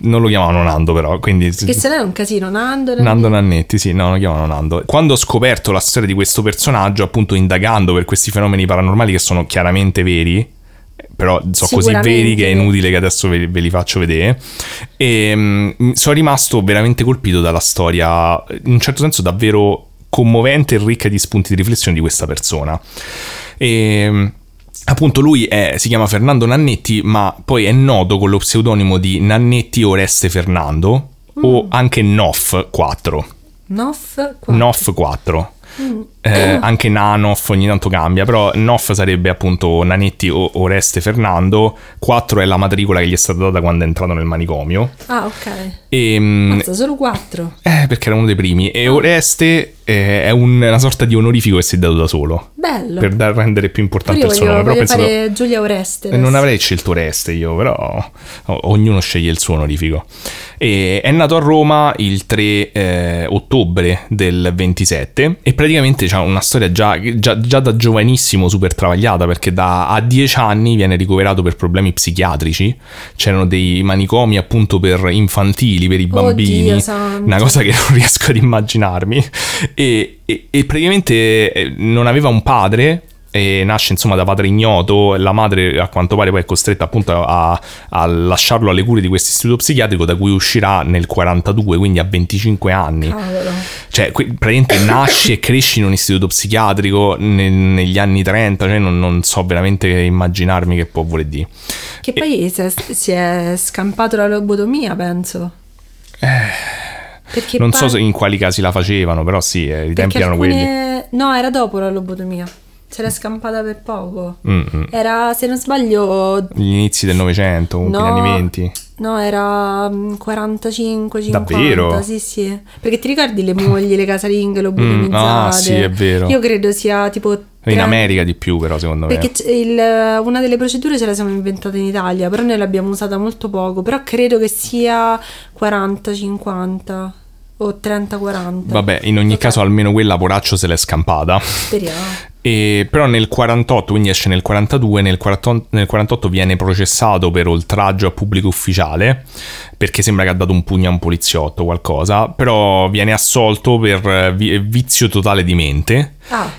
non lo chiamavano Nando però, quindi... Che se no è un casino. Nando Nannetti. Nando Nannetti, sì, no, lo chiamano Nando. Quando ho scoperto la storia di questo personaggio, appunto indagando per questi fenomeni paranormali che sono chiaramente veri, però sono così veri che è inutile che adesso ve, ve li faccio vedere, e mm, sono rimasto veramente colpito dalla storia, in un certo senso davvero commovente e ricca di spunti di riflessione di questa persona. E... mm, Appunto lui è- si chiama Fernando Nannetti, ma poi è noto con lo pseudonimo di Nannetti Oreste Fernando o anche Nof 4. Nof. qua. Nof 4. Mm. Eh, anche Nanof ogni tanto cambia, però Nof sarebbe appunto Nanetti o Oreste Fernando, 4 è la matricola che gli è stata data quando è entrato nel manicomio. Ah, ok. E, mm, Mazza, solo quattro. eh, perché era uno dei primi. Ah. E Oreste eh, è un- una sorta di onorifico che si è dato da solo. Bello. Per dar- rendere più importante io il suo voglio, nome. Però voglio penso fare Giulia Oreste. e non adesso. avrei scelto Oreste io, però o- ognuno sceglie il suo onorifico. E è nato a Roma il 3 eh, ottobre del 27 e praticamente ha una storia già, già- già da giovanissimo super travagliata perché da a 10 anni viene ricoverato per problemi psichiatrici. C'erano dei manicomi appunto per infantili, per i bambini. Oddio. Una cosa che non riesco ad immaginarmi. E, e- e praticamente eh, non aveva un padre. E nasce insomma da padre ignoto. La madre, a quanto pare, poi è costretta appunto a, a lasciarlo alle cure di questo istituto psichiatrico da cui uscirà nel 42, quindi a 25 anni. Cavolo. Cioè, que- praticamente nasci e cresci in un istituto psichiatrico ne- negli anni 30, cioè non, non so veramente immaginarmi che può voler dire. Che poi si è, si è scampato la lobotomia, penso. Perché Eh, non so pa- se in quali casi la facevano, però sì, eh, i tempi perché erano quelli. alcune... No, era dopo la lobotomia. Se l'è scampata per poco. Mm, mm. Era, se non sbaglio, Gli inizi del Novecento, No. anni 20. no, era mm, 45, 50. Davvero? Sì, sì. Perché ti ricordi le mogli, le casalinghe lobotomizzate? ah, sì, è vero. Io credo sia tipo... In America di più, però, secondo me. Perché c- il- una delle procedure ce la siamo inventate in Italia, però noi l'abbiamo usata molto poco, però credo che sia 40-50. O 30-40. Vabbè, in ogni Ok. caso almeno quella poraccio se l'è scampata. Speriamo. E, però nel 48, quindi esce nel 42, nel 48, nel 48 viene processato per oltraggio a pubblico ufficiale, perché sembra che ha dato un pugno a un poliziotto o qualcosa, però viene assolto per eh, vi- vizio totale di mente. Ah,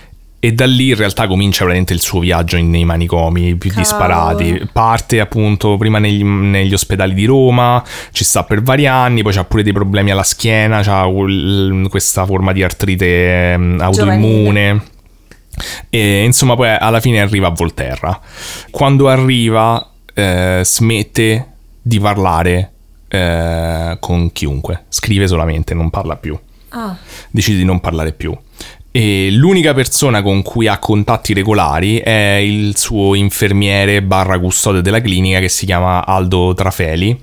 E da lì in realtà comincia veramente il suo viaggio nei manicomi più Cavolo. disparati. Parte appunto prima negli, negli ospedali di Roma, ci sta per vari anni, poi c'ha pure dei problemi alla schiena, c'ha quel- questa forma di artrite ehm, autoimmune. E insomma poi alla fine arriva a Volterra. Quando arriva eh, smette di parlare eh, con chiunque, scrive solamente, non parla più ah, decide di non parlare più. E l'unica persona con cui ha contatti regolari è il suo infermiere barra custode della clinica che si chiama Aldo Trafeli.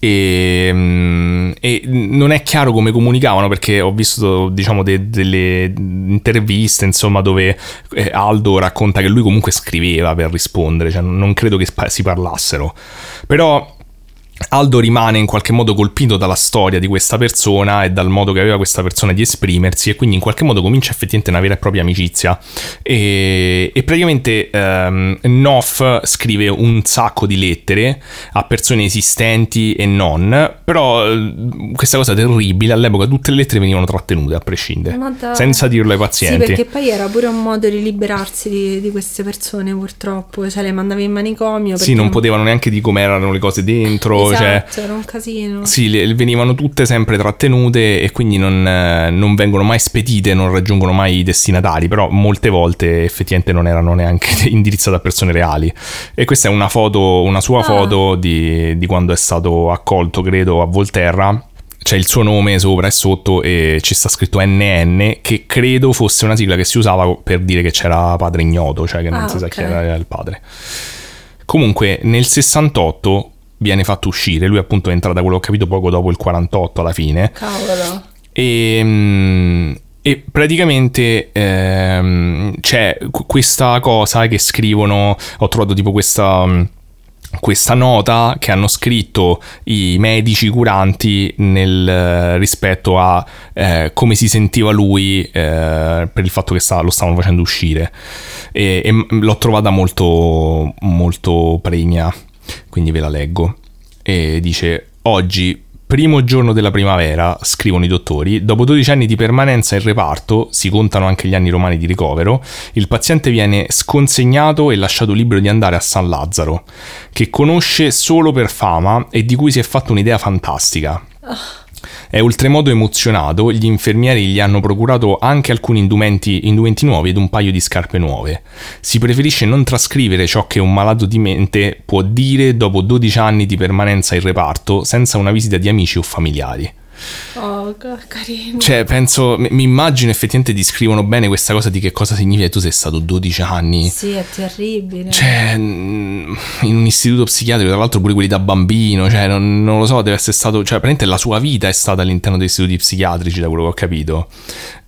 E, mm, e non è chiaro come comunicavano perché ho visto diciamo de- delle interviste insomma dove eh, Aldo racconta che lui comunque scriveva per rispondere cioè non credo che si parlassero però Aldo rimane in qualche modo colpito dalla storia di questa persona e dal modo che aveva questa persona di esprimersi e quindi in qualche modo comincia effettivamente una vera e propria amicizia e, e praticamente ehm, Noff scrive un sacco di lettere a persone esistenti e non però eh, questa cosa terribile all'epoca tutte le lettere venivano trattenute a prescindere dai. senza dirlo ai pazienti Sì, perché poi era pure un modo di liberarsi di, di queste persone, purtroppo. Cioè, le mandavi in manicomio. sì perché non potevano neanche di come erano le cose dentro cioè Esatto, era un casino. Sì, le- venivano tutte sempre trattenute e quindi non, eh, non vengono mai spedite, non raggiungono mai i destinatari, però molte volte effettivamente non erano neanche indirizzate a persone reali. E questa è una foto, una sua Ah. foto di, di quando è stato accolto, credo, a Volterra. C'è il suo nome sopra e sotto e ci sta scritto NN, che credo fosse una sigla che si usava per dire che c'era padre ignoto, cioè che non Ah, si sa chi era il padre. Comunque nel 68 viene fatto uscire, lui appunto entra da quello che ho capito poco dopo il 48 alla fine. Cavolo. e, mm, e praticamente ehm, c'è qu- questa cosa che scrivono, ho trovato tipo questa... mm, questa nota che hanno scritto i medici curanti nel eh, rispetto a eh, come si sentiva lui eh, per il fatto che sta- lo stavano facendo uscire. E, e l'ho trovata molto molto pregna quindi ve la leggo e dice oggi Primo giorno della primavera, scrivono i dottori, dopo 12 anni di permanenza in reparto, si contano anche gli anni romani di ricovero, il paziente viene sconsegnato e lasciato libero di andare a San Lazzaro, che conosce solo per fama e di cui si è fatto un'idea fantastica. È oltremodo emozionato, gli infermieri gli hanno procurato anche alcuni indumenti, indumenti nuovi ed un paio di scarpe nuove. Si preferisce non trascrivere ciò che un malato di mente può dire dopo 12 anni di permanenza in reparto senza una visita di amici o familiari. Oh, ca- carino. Cioè, penso, mi immagino effettivamente descrivono bene questa cosa di che cosa significa tu sei stato 12 anni. Sì, è terribile. Cioè, in un istituto psichiatrico, tra l'altro pure quelli da bambino, cioè, non, non lo so, deve essere stato, cioè, praticamente la sua vita è stata all'interno degli istituti psichiatrici, da quello che ho capito.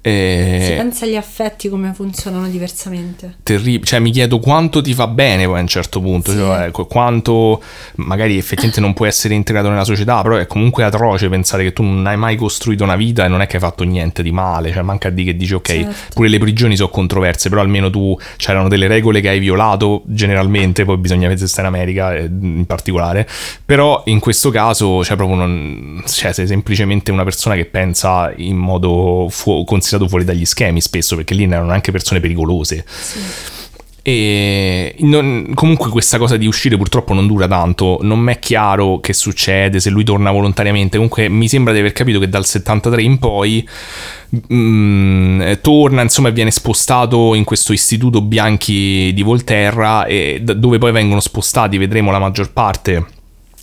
E... Si pensa agli affetti come funzionano diversamente. terribile. Cioè, mi chiedo quanto ti fa bene poi a un certo punto. Sì. Cioè, ecco, quanto magari effettivamente non puoi essere integrato nella società, però è comunque atroce pensare che tu non hai mai costruito una vita e non è che hai fatto niente di male. Cioè, manca di che dici, ok, Certo. pure le prigioni sono controverse, però almeno tu c'erano delle regole che hai violato generalmente, poi bisogna vedere se stai in America eh, in particolare. Però in questo caso, cioè, proprio non. Cioè, sei semplicemente una persona che pensa in modo fu- considerato fuori dagli schemi spesso, perché lì erano anche persone pericolose. E non- comunque questa cosa di uscire purtroppo non dura tanto, non mi è chiaro che succede, se lui torna volontariamente, comunque mi sembra di aver capito che dal 73 in poi mm, eh, torna insomma viene spostato in questo istituto Bianchi di Volterra e dove poi vengono spostati, vedremo la maggior parte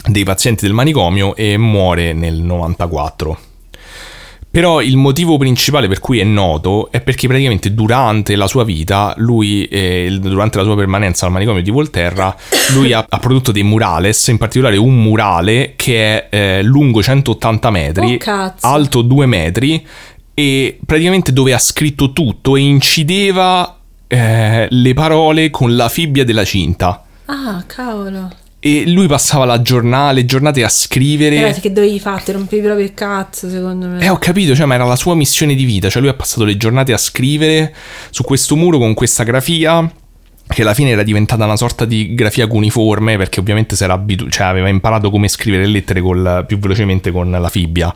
dei pazienti del manicomio e muore nel 94. Però il motivo principale per cui è noto è perché praticamente durante la sua vita, lui, eh, durante la sua permanenza al manicomio di Volterra, lui ha, ha prodotto dei murales, in particolare un murale che è eh, lungo 180 metri, Oh, alto 2 metri e praticamente dove ha scritto tutto e incideva eh, le parole con la fibbia della cinta. Ah, cavolo. E lui passava la giornata, le giornate a scrivere. Però che dovevi fare? Ti rompevi proprio il cazzo, secondo me. Eh, ho capito, cioè, ma era la sua missione di vita. Cioè, lui ha passato le giornate a scrivere su questo muro con questa grafia che alla fine era diventata una sorta di grafia cuneiforme perché ovviamente si era abitu- cioè aveva imparato come scrivere le lettere col, più velocemente con la fibbia.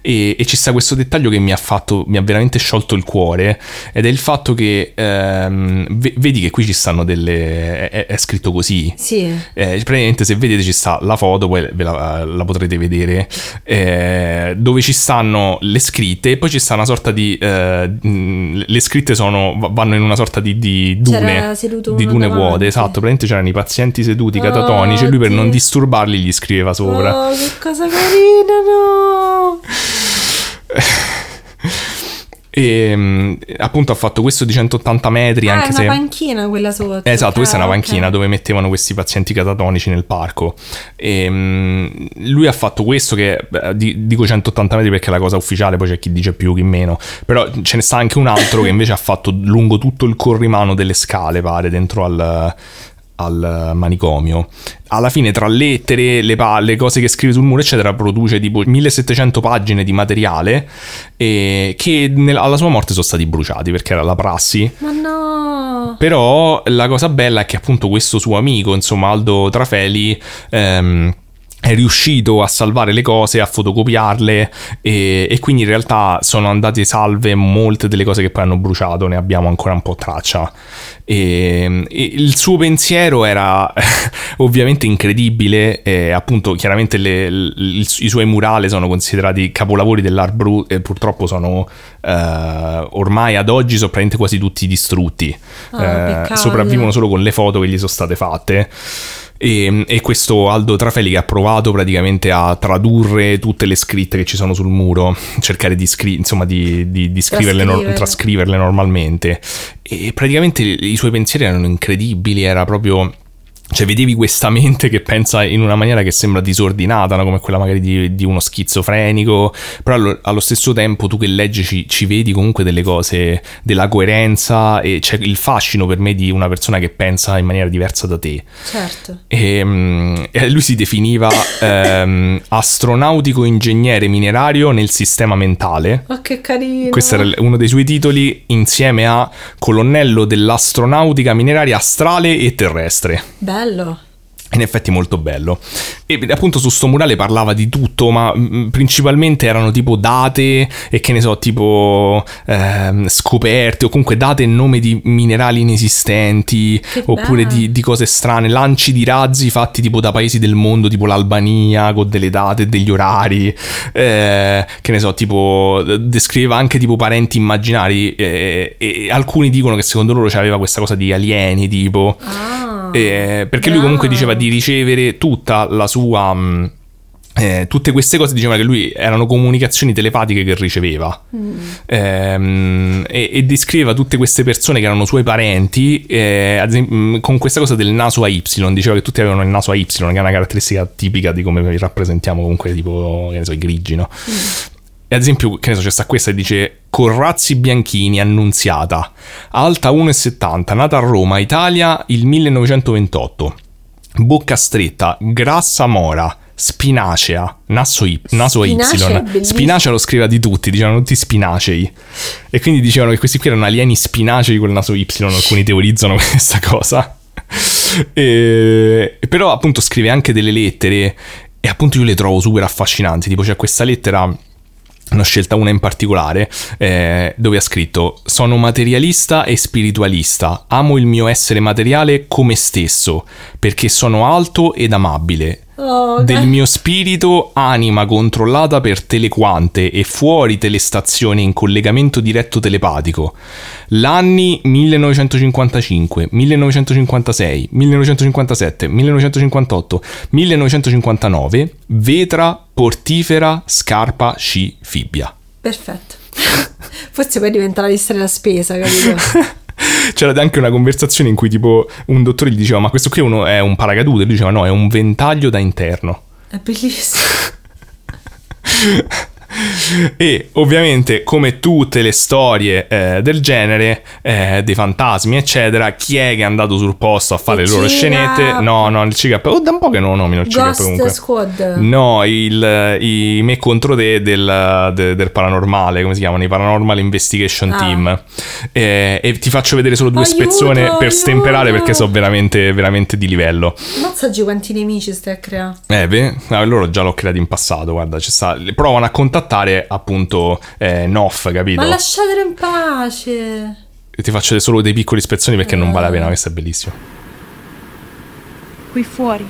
E, e, ci sta questo dettaglio che mi ha fatto mi ha veramente sciolto il cuore ed è il fatto che ehm, vedi che qui ci stanno delle è, è scritto così. Sì. Eh, praticamente se vedete ci sta la foto poi ve la, la potrete vedere eh, dove ci stanno le scritte e poi ci sta una sorta di eh, le scritte sono vanno in una sorta di, di dune. C'era seduto di dune davanti. vuote, esatto, praticamente c'erano i pazienti seduti Oh, catatonici e lui per non disturbarli gli scriveva sopra. Oh, che cosa carina, no! E mm, appunto ha fatto questo di 180 metri, Ah, è anche una se... panchina quella sotto. Esatto, questa è una Ah, panchina dove mettevano questi pazienti catatonici nel parco. E, mm, lui ha fatto questo che di- dico 180 metri perché è la cosa ufficiale, poi c'è chi dice più, chi meno. Però ce ne sta anche un altro che invece ha fatto lungo tutto il corrimano delle scale, pare, dentro al, al manicomio. Alla fine, tra lettere, le, pa- le cose che scrive sul muro, eccetera, produce tipo 1700 pagine di materiale e che nel- alla sua morte sono stati bruciati perché era la prassi. Ma no! Però la cosa bella è che appunto questo suo amico, insomma Aldo Trafeli, ehm, è riuscito a salvare le cose, a fotocopiarle e, e quindi in realtà sono andate salve molte delle cose che poi hanno bruciato, ne abbiamo ancora un po' traccia. E, e il suo pensiero era ovviamente incredibile, e appunto chiaramente le- il- i suoi murali sono considerati capolavori dell'art brut e purtroppo sono eh, ormai ad oggi sono quasi tutti distrutti, Ah, Eh, sopravvivono solo con le foto che gli sono state fatte. E, e questo Aldo Trafeli che ha provato praticamente a tradurre tutte le scritte che ci sono sul muro, cercare di, scri- insomma, di, di- di scriverle, Trascrivere. trascriverle normalmente. E praticamente i suoi pensieri erano incredibili, era proprio. Cioè, vedevi questa mente che pensa in una maniera che sembra disordinata, no? come quella magari di, di uno schizofrenico, però allo, allo stesso tempo tu che leggi ci, ci vedi comunque delle cose, della coerenza e c'è il fascino per me di una persona che pensa in maniera diversa da te. Certo. E, mm, e lui si definiva ehm, astronautico ingegnere minerario nel sistema mentale. Oh, che carino. Questo era uno dei suoi titoli insieme a colonnello dell'astronautica mineraria astrale e terrestre. Bello. In effetti molto bello. E appunto su sto murale parlava di tutto, ma mm, principalmente erano tipo date e che ne so, tipo ehm, scoperte o comunque date e nome di minerali inesistenti Che oppure di, di cose strane, lanci di razzi fatti tipo da paesi del mondo, tipo l'Albania, con delle date e degli orari, eh, che ne so, tipo descriveva anche tipo parenti immaginari eh, e alcuni dicono che secondo loro c'aveva questa cosa di alieni, tipo... Ah. Eh, perché lui comunque diceva di ricevere tutta la sua... mh, eh, tutte queste cose diceva che lui erano comunicazioni telepatiche che riceveva. Ehm, e, e descriveva tutte queste persone che erano suoi parenti eh, esempio, mh, con questa cosa del naso a Y diceva che tutti avevano il naso a Y che è una caratteristica tipica di come rappresentiamo comunque tipo che ne so, i grigi no? E ad esempio, che ne so, c'è sta questa che dice Corrazzi Bianchini, annunziata, alta 1,70, nata a Roma, Italia, il 1928. Bocca stretta, grassa mora, spinacea, naso, y, naso Y. Spinacea lo scriveva di tutti, dicevano tutti spinacei. E quindi dicevano che questi qui erano alieni spinacei col naso Y, alcuni teorizzano questa cosa. E- e però appunto scrive anche delle lettere e appunto io le trovo super affascinanti, tipo c'è questa lettera ho scelta una in particolare eh, dove ha scritto sono materialista e spiritualista amo il mio essere materiale come stesso perché sono alto ed amabile Oh, del mio spirito anima controllata per telequante e fuori telestazione in collegamento diretto telepatico. L'anni 1955, 1956, 1957, 1958, 1959, vetra, portifera, scarpa, sci, fibbia. Perfetto. Forse poi diventa la lista della spesa, capito? C'era anche una conversazione in cui tipo un dottore gli diceva ma questo qui è, uno- è un paracadute, lui diceva no è un ventaglio da interno. È bellissimo. e ovviamente come tutte le storie eh, del genere eh, dei fantasmi eccetera chi è che è andato sul posto a fare Il le loro scenette no no il CIGAP oh da un po' che non lo nomino il CIGAP comunque Squad. No, il, i me contro te del, de- del paranormale, come si chiamano? I Paranormal Investigation Ah. Team. E, e ti faccio vedere solo due Aiuto, spezzone per stemperare aiuto. perché sono veramente, veramente di livello. Mazzaggi quanti nemici stai a creare. Eh, beh, no, loro già l'ho creato in passato, guarda, ci sta, provano a contattare appunto eh, Noff, capito? Ma lasciatelo in pace. E ti faccio solo dei piccoli spezzoni perché non vale la pena, questo è bellissimo. Qui fuori.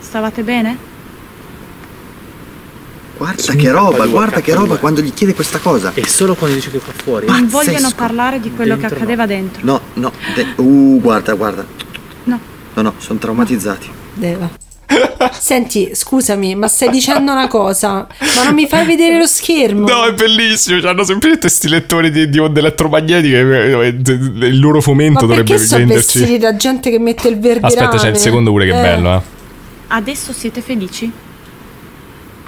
Stavate bene? Guarda che roba, guarda che roba quando gli chiede questa cosa. E solo quando dice che qua fuori. Non vogliono parlare di quello che Dentro accadeva dentro. No, no, de- uh, guarda, guarda. No. No, no, sono traumatizzati. Deva. Senti, scusami, ma stai dicendo una cosa? Ma non mi fai vedere lo schermo? No, è bellissimo. Hanno semplicemente sti lettori di, di onde elettromagnetiche. eh, eh, Il loro fomento ma dovrebbe perché sono venderci. vestiti da gente che mette il verde Aspetta, c'è il secondo pure che è Eh. bello, eh. Adesso siete felici?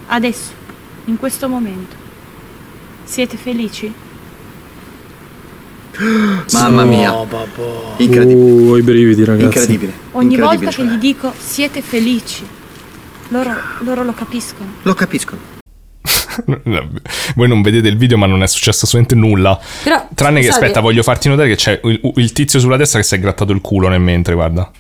Adesso, in questo momento. Siete felici? Mamma mia, incredibile. Uh, i brividi, ragazzi. Incredibile. Ogni incredibile, volta che cioè. gli dico siete felici, loro, loro lo capiscono. Lo capiscono. Voi non vedete il video, ma non è successo assolutamente nulla. Però, Tranne che, aspetta, voglio farti notare che c'è il, il tizio sulla destra che si è grattato il culo nel mentre, guarda.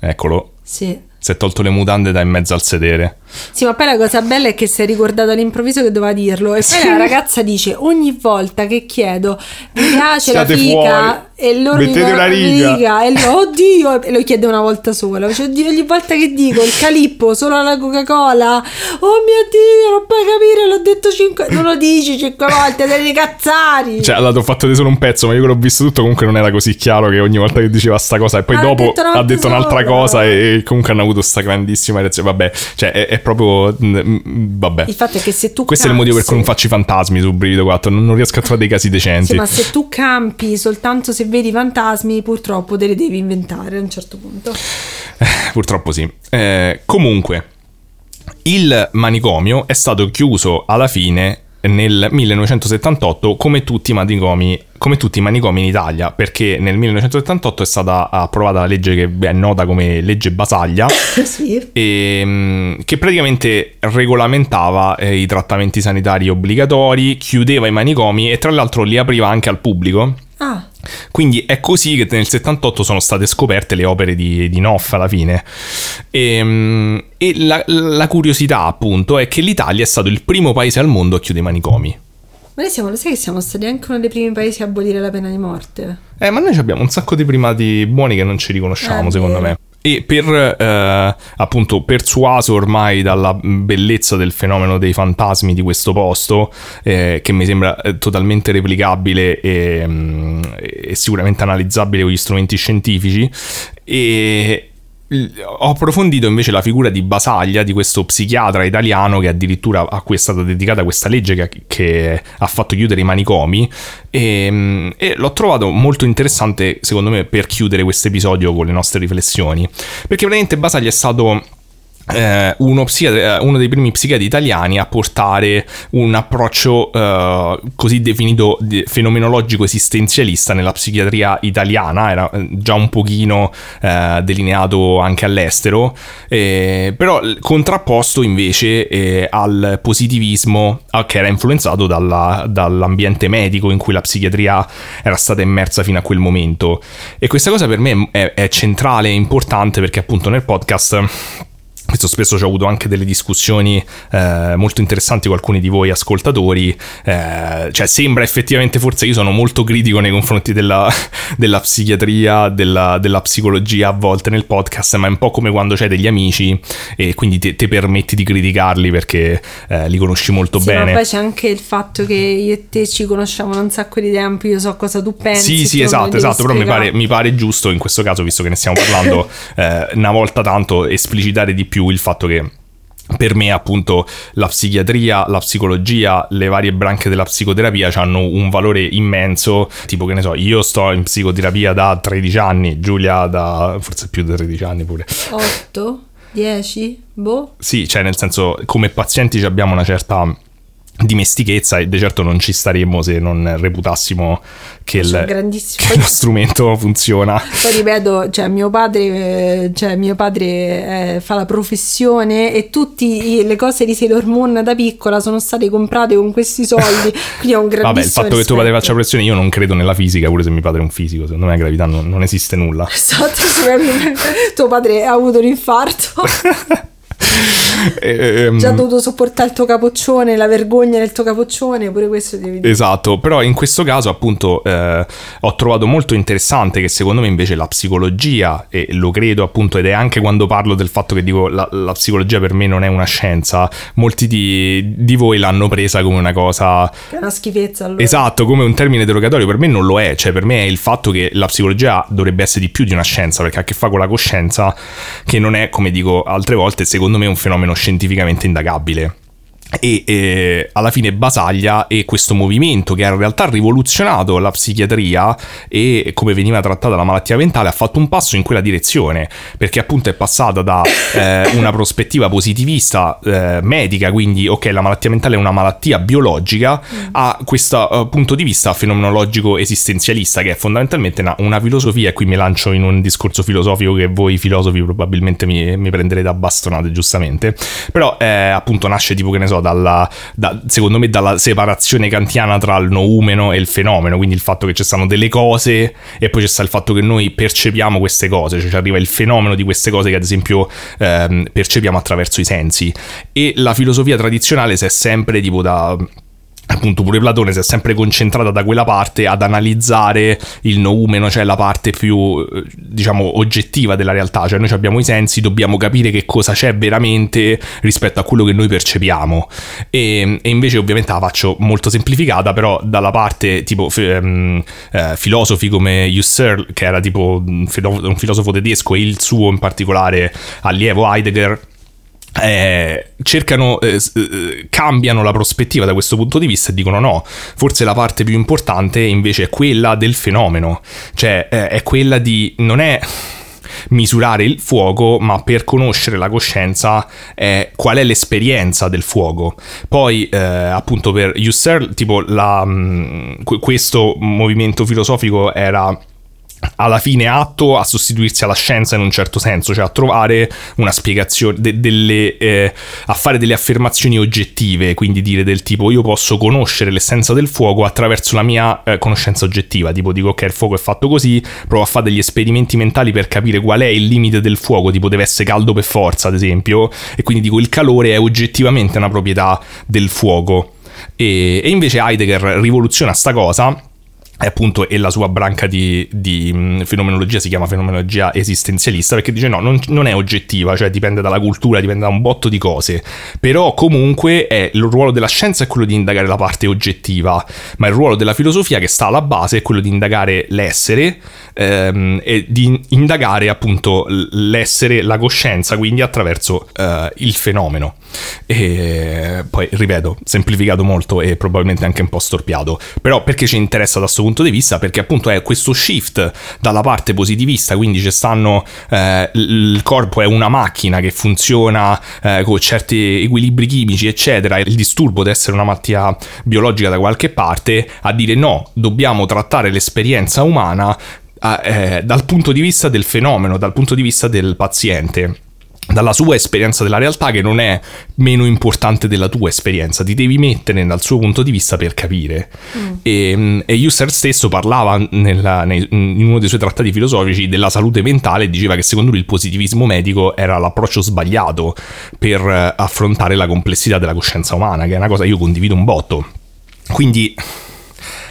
Eccolo. Sì. Si è tolto le mutande da in mezzo al sedere. Sì, ma poi la cosa bella è che si è ricordato all'improvviso che doveva dirlo. E poi la ragazza dice: Ogni volta che chiedo, mi piace Siate la figa. fuori. E loro mi Mettete guardano, una riga. E lui, oddio, e lo chiede una volta sola. Dice, oddio, ogni volta che dico il calippo solo alla Coca-Cola, oh mio dio, non puoi capire, l'ho detto cinque. Non lo dici cinque volte, dei cazzari. Cioè, allora, ti ho fatto vedere solo un pezzo, ma io che l'ho visto tutto. Comunque, non era così chiaro che ogni volta che diceva sta cosa, e poi Ha dopo detto ha detto un'altra sola. cosa, e, e comunque hanno avuto sta grandissima reazione. Vabbè, cioè, è, è proprio. mm, mm, Vabbè. Il fatto è che se tu Questo è il motivo per cui non campi- faccio i fantasmi su Brivido 4. Non, non riesco a trovare dei casi decenti. Sì, ma se tu campi soltanto se vedi i fantasmi, purtroppo te li devi inventare a un certo punto. Purtroppo sì. Eh, comunque, il manicomio è stato chiuso alla fine nel 1978 come tutti i manicomi come tutti i manicomi in Italia perché nel 1978 è stata approvata la legge che è nota come legge Basaglia sì. e, mm, che praticamente regolamentava eh, i trattamenti sanitari obbligatori, chiudeva i manicomi e tra l'altro li apriva anche al pubblico. Ah, Quindi è così che nel 78 sono state scoperte le opere di, di Noff alla fine. E, mm, e la, la curiosità, appunto, è che l'Italia è stato il primo paese al mondo a chiudere i manicomi. ma noi siamo, lo sai che siamo stati anche uno dei primi paesi a abolire la pena di morte? Eh, ma noi abbiamo un sacco di primati buoni che non ci riconosciamo, Eh, secondo me. E per eh, appunto persuaso ormai dalla bellezza del fenomeno dei fantasmi di questo posto, eh, che mi sembra eh, totalmente replicabile e, mm, e sicuramente analizzabile con gli strumenti scientifici, e ho approfondito invece la figura di Basaglia, di questo psichiatra italiano che addirittura a cui è stata dedicata questa legge che, che ha fatto chiudere i manicomi. E, mm, e l'ho trovato molto interessante secondo me per chiudere questo episodio con le nostre riflessioni. Perché praticamente Basaglia è stato eh, uno, psichiatra- uno dei primi psichiatri italiani a portare un approccio eh, così definito fenomenologico esistenzialista nella psichiatria italiana, era eh, già un pochino eh, delineato anche all'estero, eh, però contrapposto invece eh, al positivismo che era influenzato dalla- dall'ambiente medico in cui la psichiatria era stata immersa fino a quel momento. E questa cosa per me è, è centrale e importante perché appunto nel podcast questo spesso ci ho avuto anche delle discussioni eh, molto interessanti con alcuni di voi ascoltatori, eh, cioè sembra effettivamente, forse io sono molto critico nei confronti della, della psichiatria, della, della psicologia a volte nel podcast, ma è un po' come quando c'hai degli amici e quindi te, te permetti di criticarli perché eh, li conosci molto Sì, bene. ma poi c'è anche il fatto che io e te ci conosciamo da un sacco di tempo, io so cosa tu pensi. Sì, sì, esatto, esatto, però mi pare, mi pare giusto in questo caso, visto che ne stiamo parlando, eh, una volta tanto esplicitare di più il fatto che per me appunto la psichiatria, la psicologia, le varie branche della psicoterapia hanno un valore immenso, tipo che ne so, io sto in psicoterapia da 13 anni, Giulia da forse più di 13 anni pure. 8, 10, boh. Sì, cioè nel senso come pazienti abbiamo una certa dimestichezza e di certo non ci staremmo se non reputassimo che il, che lo strumento funziona. Poi ripeto, cioè mio padre, cioè, mio padre eh, fa la professione e tutte le cose di Sailor Moon da piccola sono state comprate con questi soldi. quindi è un grandissimo Vabbè, il fatto che tuo padre rispetto. faccia pressione, io non credo nella fisica, pure se mio padre è un fisico, secondo me la gravità non, non esiste nulla. Esatto, tuo padre ha avuto un infarto. Ehm, Già ha dovuto sopportare il tuo capoccione, la vergogna del tuo capoccione, pure questo devi dire. Esatto, però in questo caso appunto eh, ho trovato molto interessante che secondo me invece la psicologia, e lo credo appunto ed è anche quando parlo del fatto che dico la, la psicologia per me non è una scienza, molti di, di voi l'hanno presa come una cosa Che è una schifezza allora. Esatto, come un termine derogatorio, per me non lo è, cioè per me è il fatto che la psicologia dovrebbe essere di più di una scienza, perché ha a che fare con la coscienza, che non è, come dico altre volte, secondo me un fenomeno scientificamente indagabile. E eh, alla fine Basaglia e questo movimento che ha in realtà rivoluzionato la psichiatria e come veniva trattata la malattia mentale ha fatto un passo in quella direzione perché appunto è passata da eh, una prospettiva positivista eh, medica quindi ok la malattia mentale è una malattia biologica a questo eh, punto di vista fenomenologico esistenzialista che è fondamentalmente una, una filosofia e qui mi lancio in un discorso filosofico che voi filosofi probabilmente mi, mi prenderete a bastonate giustamente. Però eh, appunto nasce tipo che ne so dalla, da- secondo me dalla separazione kantiana tra il noumeno e il fenomeno quindi il fatto che ci stanno delle cose e poi c'è sta il fatto che noi percepiamo queste cose cioè ci arriva il fenomeno di queste cose che ad esempio ehm, percepiamo attraverso i sensi. E la filosofia tradizionale si è sempre tipo da appunto pure Platone si è sempre concentrata da quella parte ad analizzare il noumeno, cioè la parte più eh, diciamo oggettiva della realtà, cioè noi abbiamo i sensi, dobbiamo capire che cosa c'è veramente rispetto a quello che noi percepiamo. E, e invece ovviamente la faccio molto semplificata, però dalla parte tipo ehm, eh, filosofi come Husserl che era tipo un filosofo tedesco e il suo in particolare allievo Heidegger eh, cercano, eh, eh, cambiano la prospettiva da questo punto di vista e dicono no, forse la parte più importante invece è quella del fenomeno, cioè eh, è quella di non è misurare il fuoco, ma per conoscere la coscienza è qual è l'esperienza del fuoco. Poi, eh, appunto, per Husserl, tipo, la, mh, que- questo movimento filosofico era alla fine atto a sostituirsi alla scienza in un certo senso, cioè a trovare una spiegazione, de- delle, eh, a fare delle affermazioni oggettive, quindi dire del tipo io posso conoscere l'essenza del fuoco attraverso la mia eh, conoscenza oggettiva, tipo dico ok il fuoco è fatto così, provo a fare degli esperimenti mentali per capire qual è il limite del fuoco, tipo deve essere caldo per forza ad esempio, e quindi dico il calore è oggettivamente una proprietà del fuoco. E, e invece Heidegger rivoluziona sta cosa appunto e la sua branca di, di, mh, fenomenologia si chiama fenomenologia esistenzialista perché dice no, non, non è oggettiva, cioè dipende dalla cultura, dipende da un botto di cose, però comunque è, il ruolo della scienza è quello di indagare la parte oggettiva, ma il ruolo della filosofia che sta alla base è quello di indagare l'essere ehm, e di indagare appunto l'essere, la coscienza, quindi attraverso eh, il fenomeno. E poi ripeto, semplificato molto e probabilmente anche un po' storpiato, però perché ci interessa da questo punto di vista? Perché appunto è questo shift dalla parte positivista, quindi ci stanno eh, il corpo è una macchina che funziona eh, con certi equilibri chimici, eccetera, il disturbo deve essere una malattia biologica da qualche parte, a dire no, dobbiamo trattare l'esperienza umana eh, dal punto di vista del fenomeno, dal punto di vista del paziente dalla sua esperienza della realtà che non è meno importante della tua esperienza, ti devi mettere dal suo punto di vista per capire. E, e Husserl stesso parlava nella- nei- in uno dei suoi trattati filosofici della salute mentale e diceva che secondo lui il positivismo medico era l'approccio sbagliato per eh, affrontare la complessità della coscienza umana, che è una cosa che io condivido un botto. Quindi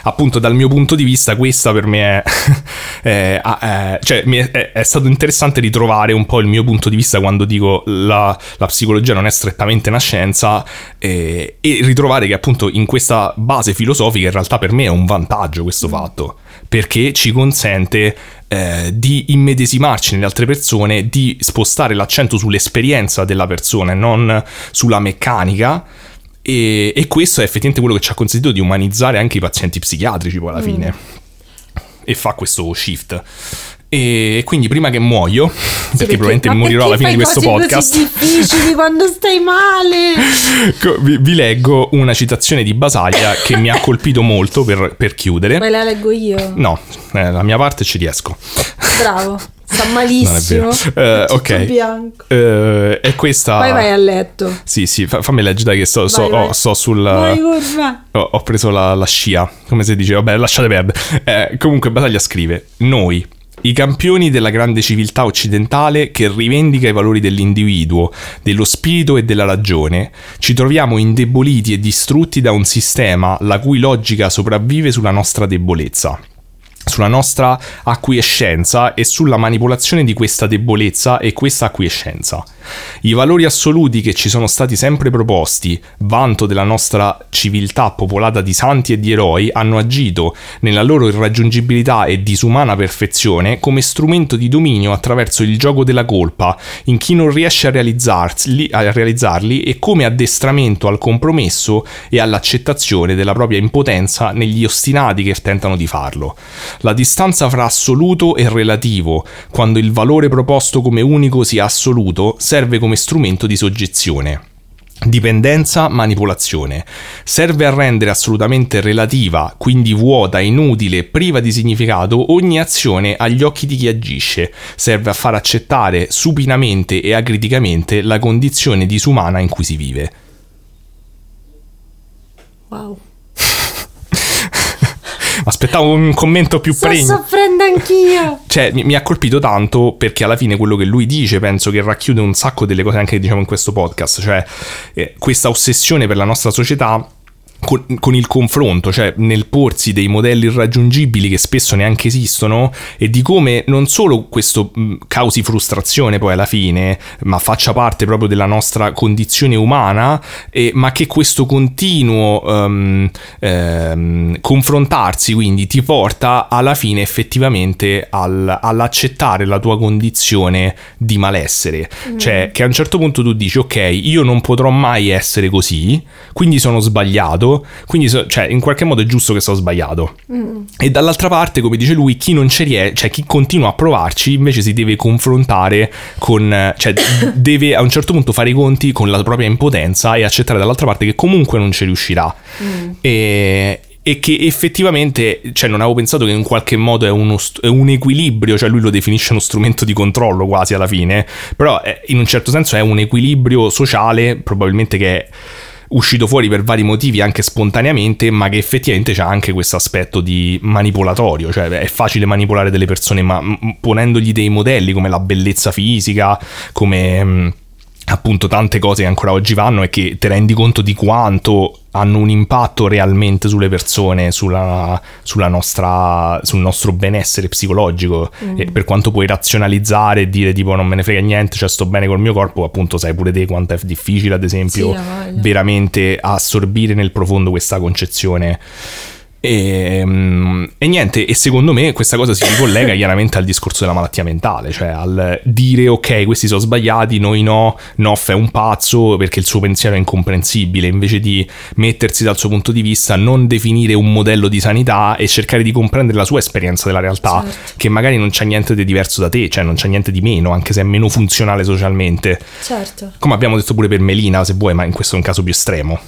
appunto dal mio punto di vista questa per me è, è- è- cioè, è, è- è stato interessante ritrovare un po' il mio punto di vista quando dico la, la psicologia non è strettamente una scienza eh, e ritrovare che appunto in questa base filosofica in realtà per me è un vantaggio questo fatto perché ci consente eh, di immedesimarci nelle altre persone, di spostare l'accento sull'esperienza della persona e non sulla meccanica. E, e questo è effettivamente quello che ci ha consentito di umanizzare anche i pazienti psichiatrici poi alla fine. E fa questo shift. E quindi prima che muoio, Sì, perché, probabilmente ma morirò alla perché fine di questo podcast, difficili quando stai male. vi, vi leggo una citazione di Basaglia che mi ha colpito molto per, per chiudere. Poi la leggo io. No, eh, la mia parte ci riesco. Bravo. Sta malissimo. Eh, Tutto ok. bianco. Eh, è questa... Poi vai a letto. Sì, sì, fa- fammi leggere dai che sto, so- Vai, vai. oh, sto sul... Vai, curva. Ho, preso la, la scia, come si dice, vabbè, lasciate perdere. Eh, comunque Battaglia scrive, noi, i campioni della grande civiltà occidentale che rivendica i valori dell'individuo, dello spirito e della ragione, ci troviamo indeboliti e distrutti da un sistema la cui logica sopravvive sulla nostra debolezza sulla nostra acquiescenza e sulla manipolazione di questa debolezza e questa acquiescenza. I valori assoluti che ci sono stati sempre proposti, vanto della nostra civiltà popolata di santi e di eroi, hanno agito nella loro irraggiungibilità e disumana perfezione come strumento di dominio attraverso il gioco della colpa in chi non riesce a realizzarli, a realizzarli e come addestramento al compromesso e all'accettazione della propria impotenza negli ostinati che tentano di farlo. La distanza fra assoluto e relativo, quando il valore proposto come unico sia assoluto, serve come strumento di soggezione. Dipendenza, manipolazione. Serve a rendere assolutamente relativa, quindi vuota, inutile, priva di significato ogni azione agli occhi di chi agisce. Serve a far accettare supinamente e acriticamente la condizione disumana in cui si vive. Wow. Aspettavo un commento più Sto pregno. soffrendo anch'io. Cioè, mi, mi ha colpito tanto perché alla fine quello che lui dice penso che racchiude un sacco delle cose anche che diciamo in questo podcast, cioè eh, questa ossessione per la nostra società con, con il confronto, cioè nel porsi dei modelli irraggiungibili che spesso neanche esistono e di come non solo questo mh, causi frustrazione poi alla fine, ma faccia parte proprio della nostra condizione umana, e- ma che questo continuo ehm, ehm, confrontarsi quindi ti porta alla fine effettivamente al- all'accettare la tua condizione di malessere, cioè che a un certo punto tu dici ok, io non potrò mai essere così, quindi sono sbagliato, quindi so- cioè, in qualche modo è giusto che sono sbagliato. E dall'altra parte, come dice lui, chi non ci riesce, cioè chi continua a provarci, invece si deve confrontare con, cioè deve a un certo punto fare i conti con la propria impotenza e accettare dall'altra parte che comunque non ci riuscirà. E, e che effettivamente, cioè non avevo pensato che in qualche modo è, uno è un equilibrio, cioè lui lo definisce uno strumento di controllo quasi alla fine, però è- in un certo senso è un equilibrio sociale, probabilmente che è uscito fuori per vari motivi anche spontaneamente, ma che effettivamente c'ha anche questo aspetto di manipolatorio, cioè è facile manipolare delle persone, ma ponendogli dei modelli come la bellezza fisica, come mh, appunto tante cose che ancora oggi vanno e che ti rendi conto di quanto hanno un impatto realmente sulle persone, sulla, sulla nostra, sul nostro benessere psicologico. E per quanto puoi razionalizzare e dire tipo non me ne frega niente, cioè sto bene col mio corpo, appunto sai pure te quanto è difficile ad esempio Sì, veramente assorbire nel profondo questa concezione. E, mm, e niente, e secondo me questa cosa si ricollega chiaramente al discorso della malattia mentale, cioè al dire ok, questi sono sbagliati, noi no, Noff è un pazzo perché il suo pensiero è incomprensibile, invece di mettersi dal suo punto di vista, non definire un modello di sanità e cercare di comprendere la sua esperienza della realtà, Certo. che magari non c'è niente di diverso da te, cioè non c'è niente di meno, anche se è meno funzionale socialmente. Certo. Come abbiamo detto pure per Melina, se vuoi, ma in questo è un caso più estremo.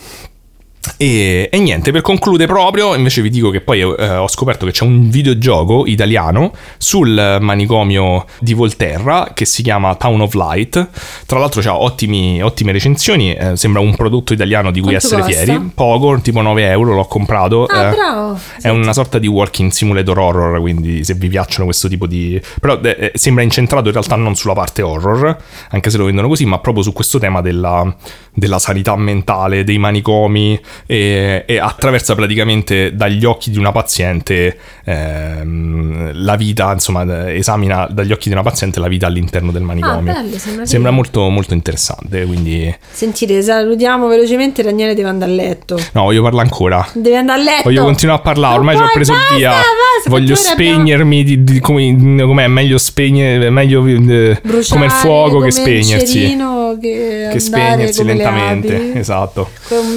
E, e niente, per concludere proprio, invece vi dico che poi eh, ho scoperto che c'è un videogioco italiano sul manicomio di Volterra che si chiama Town of Light. Tra l'altro ha ottime recensioni, eh, sembra un prodotto italiano di cui Quanto essere costa? fieri. Poco, tipo 9 euro, l'ho comprato. Ah, eh. bravo. È una sorta di walking simulator horror, quindi se vi piacciono questo tipo di... Però eh, eh, sembra incentrato in realtà non sulla parte horror, anche se lo vendono così, ma proprio su questo tema della, della sanità mentale, dei manicomi, e, e attraversa praticamente dagli occhi di una paziente ehm, la vita, insomma, esamina dagli occhi di una paziente la vita all'interno del manicomio. Ah, bello, sembra Sembra molto, molto interessante, quindi... Sentite, salutiamo velocemente. Daniele deve andare a letto. No, voglio parlare ancora. Deve andare a letto. Voglio continuare a parlare, ormai ci ho puoi, preso basta, il via. basta, Voglio ora abbiamo- spegnermi di, di- come com'è meglio spegnere, meglio eh, Bruciare come il fuoco come che spegnersi. Cerino che, Che spegnersi come le lentamente. api. Esatto,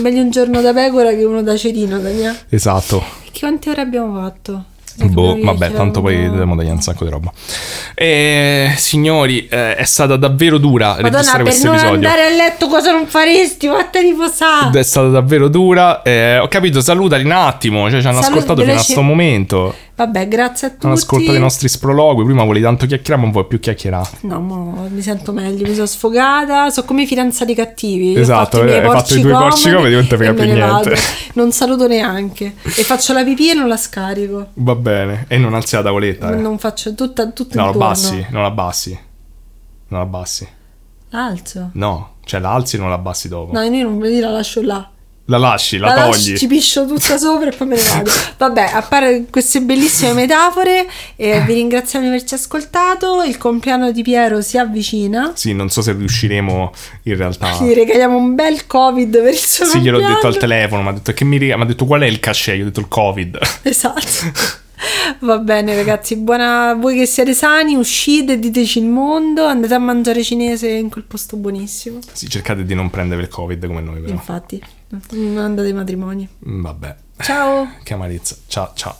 Meglio un giorno da pecora che uno da cerino, Daniele. esatto. Che quante ore abbiamo fatto? Boh, Capito? vabbè, tanto poi dobbiamo tagliare un sacco di roba. E, signori, eh, è stata davvero dura Madonna, registrare questo non episodio. andare a letto cosa non faresti? Vattene riposare. È stata davvero dura. eh, ho capito, salutali un attimo. Cioè, ci hanno Salut- ascoltato fino a questo momento. Vabbè, grazie a tutti. Hanno ascoltato i nostri sprologhi. Prima volevi tanto chiacchierare, ma non vuoi più chiacchierare. No, mo mi sento meglio, mi sono sfogata, sono come i fidanzati cattivi. Io ho Esatto, fatto i miei hai fatto i due porci comodi, non te frega me più niente. vado. Non saluto neanche. E faccio la pipì e non la scarico. Va bene. E non alzi la tavoletta. Eh. Non faccio tutta, tutto No, la intorno. abbassi, non la abbassi. Non la abbassi. Alzo. No, cioè la alzi e non la abbassi dopo. No, io non la lascio là. La lasci, la, La togli. lascio, ci piscio tutta sopra e poi me ne vado. Vabbè, a parte queste bellissime metafore, eh, vi ringraziamo di averci ascoltato. Il compleanno di Piero si avvicina. Sì, non so se riusciremo in realtà. Gli regaliamo un bel covid per il suo Sì, gliel'ho detto al telefono, mi ha detto che mi riga- mi ha detto qual è il cachet, io ho detto il Covid. Esatto. Va bene ragazzi, buona voi che siete sani, uscite, diteci il mondo, andate a mangiare cinese in quel posto buonissimo. Sì, cercate di non prendere il Covid come noi, però. Infatti, non andate ai matrimoni. Mm, Vabbè. Ciao. Che amarezza. Ciao. Ciao.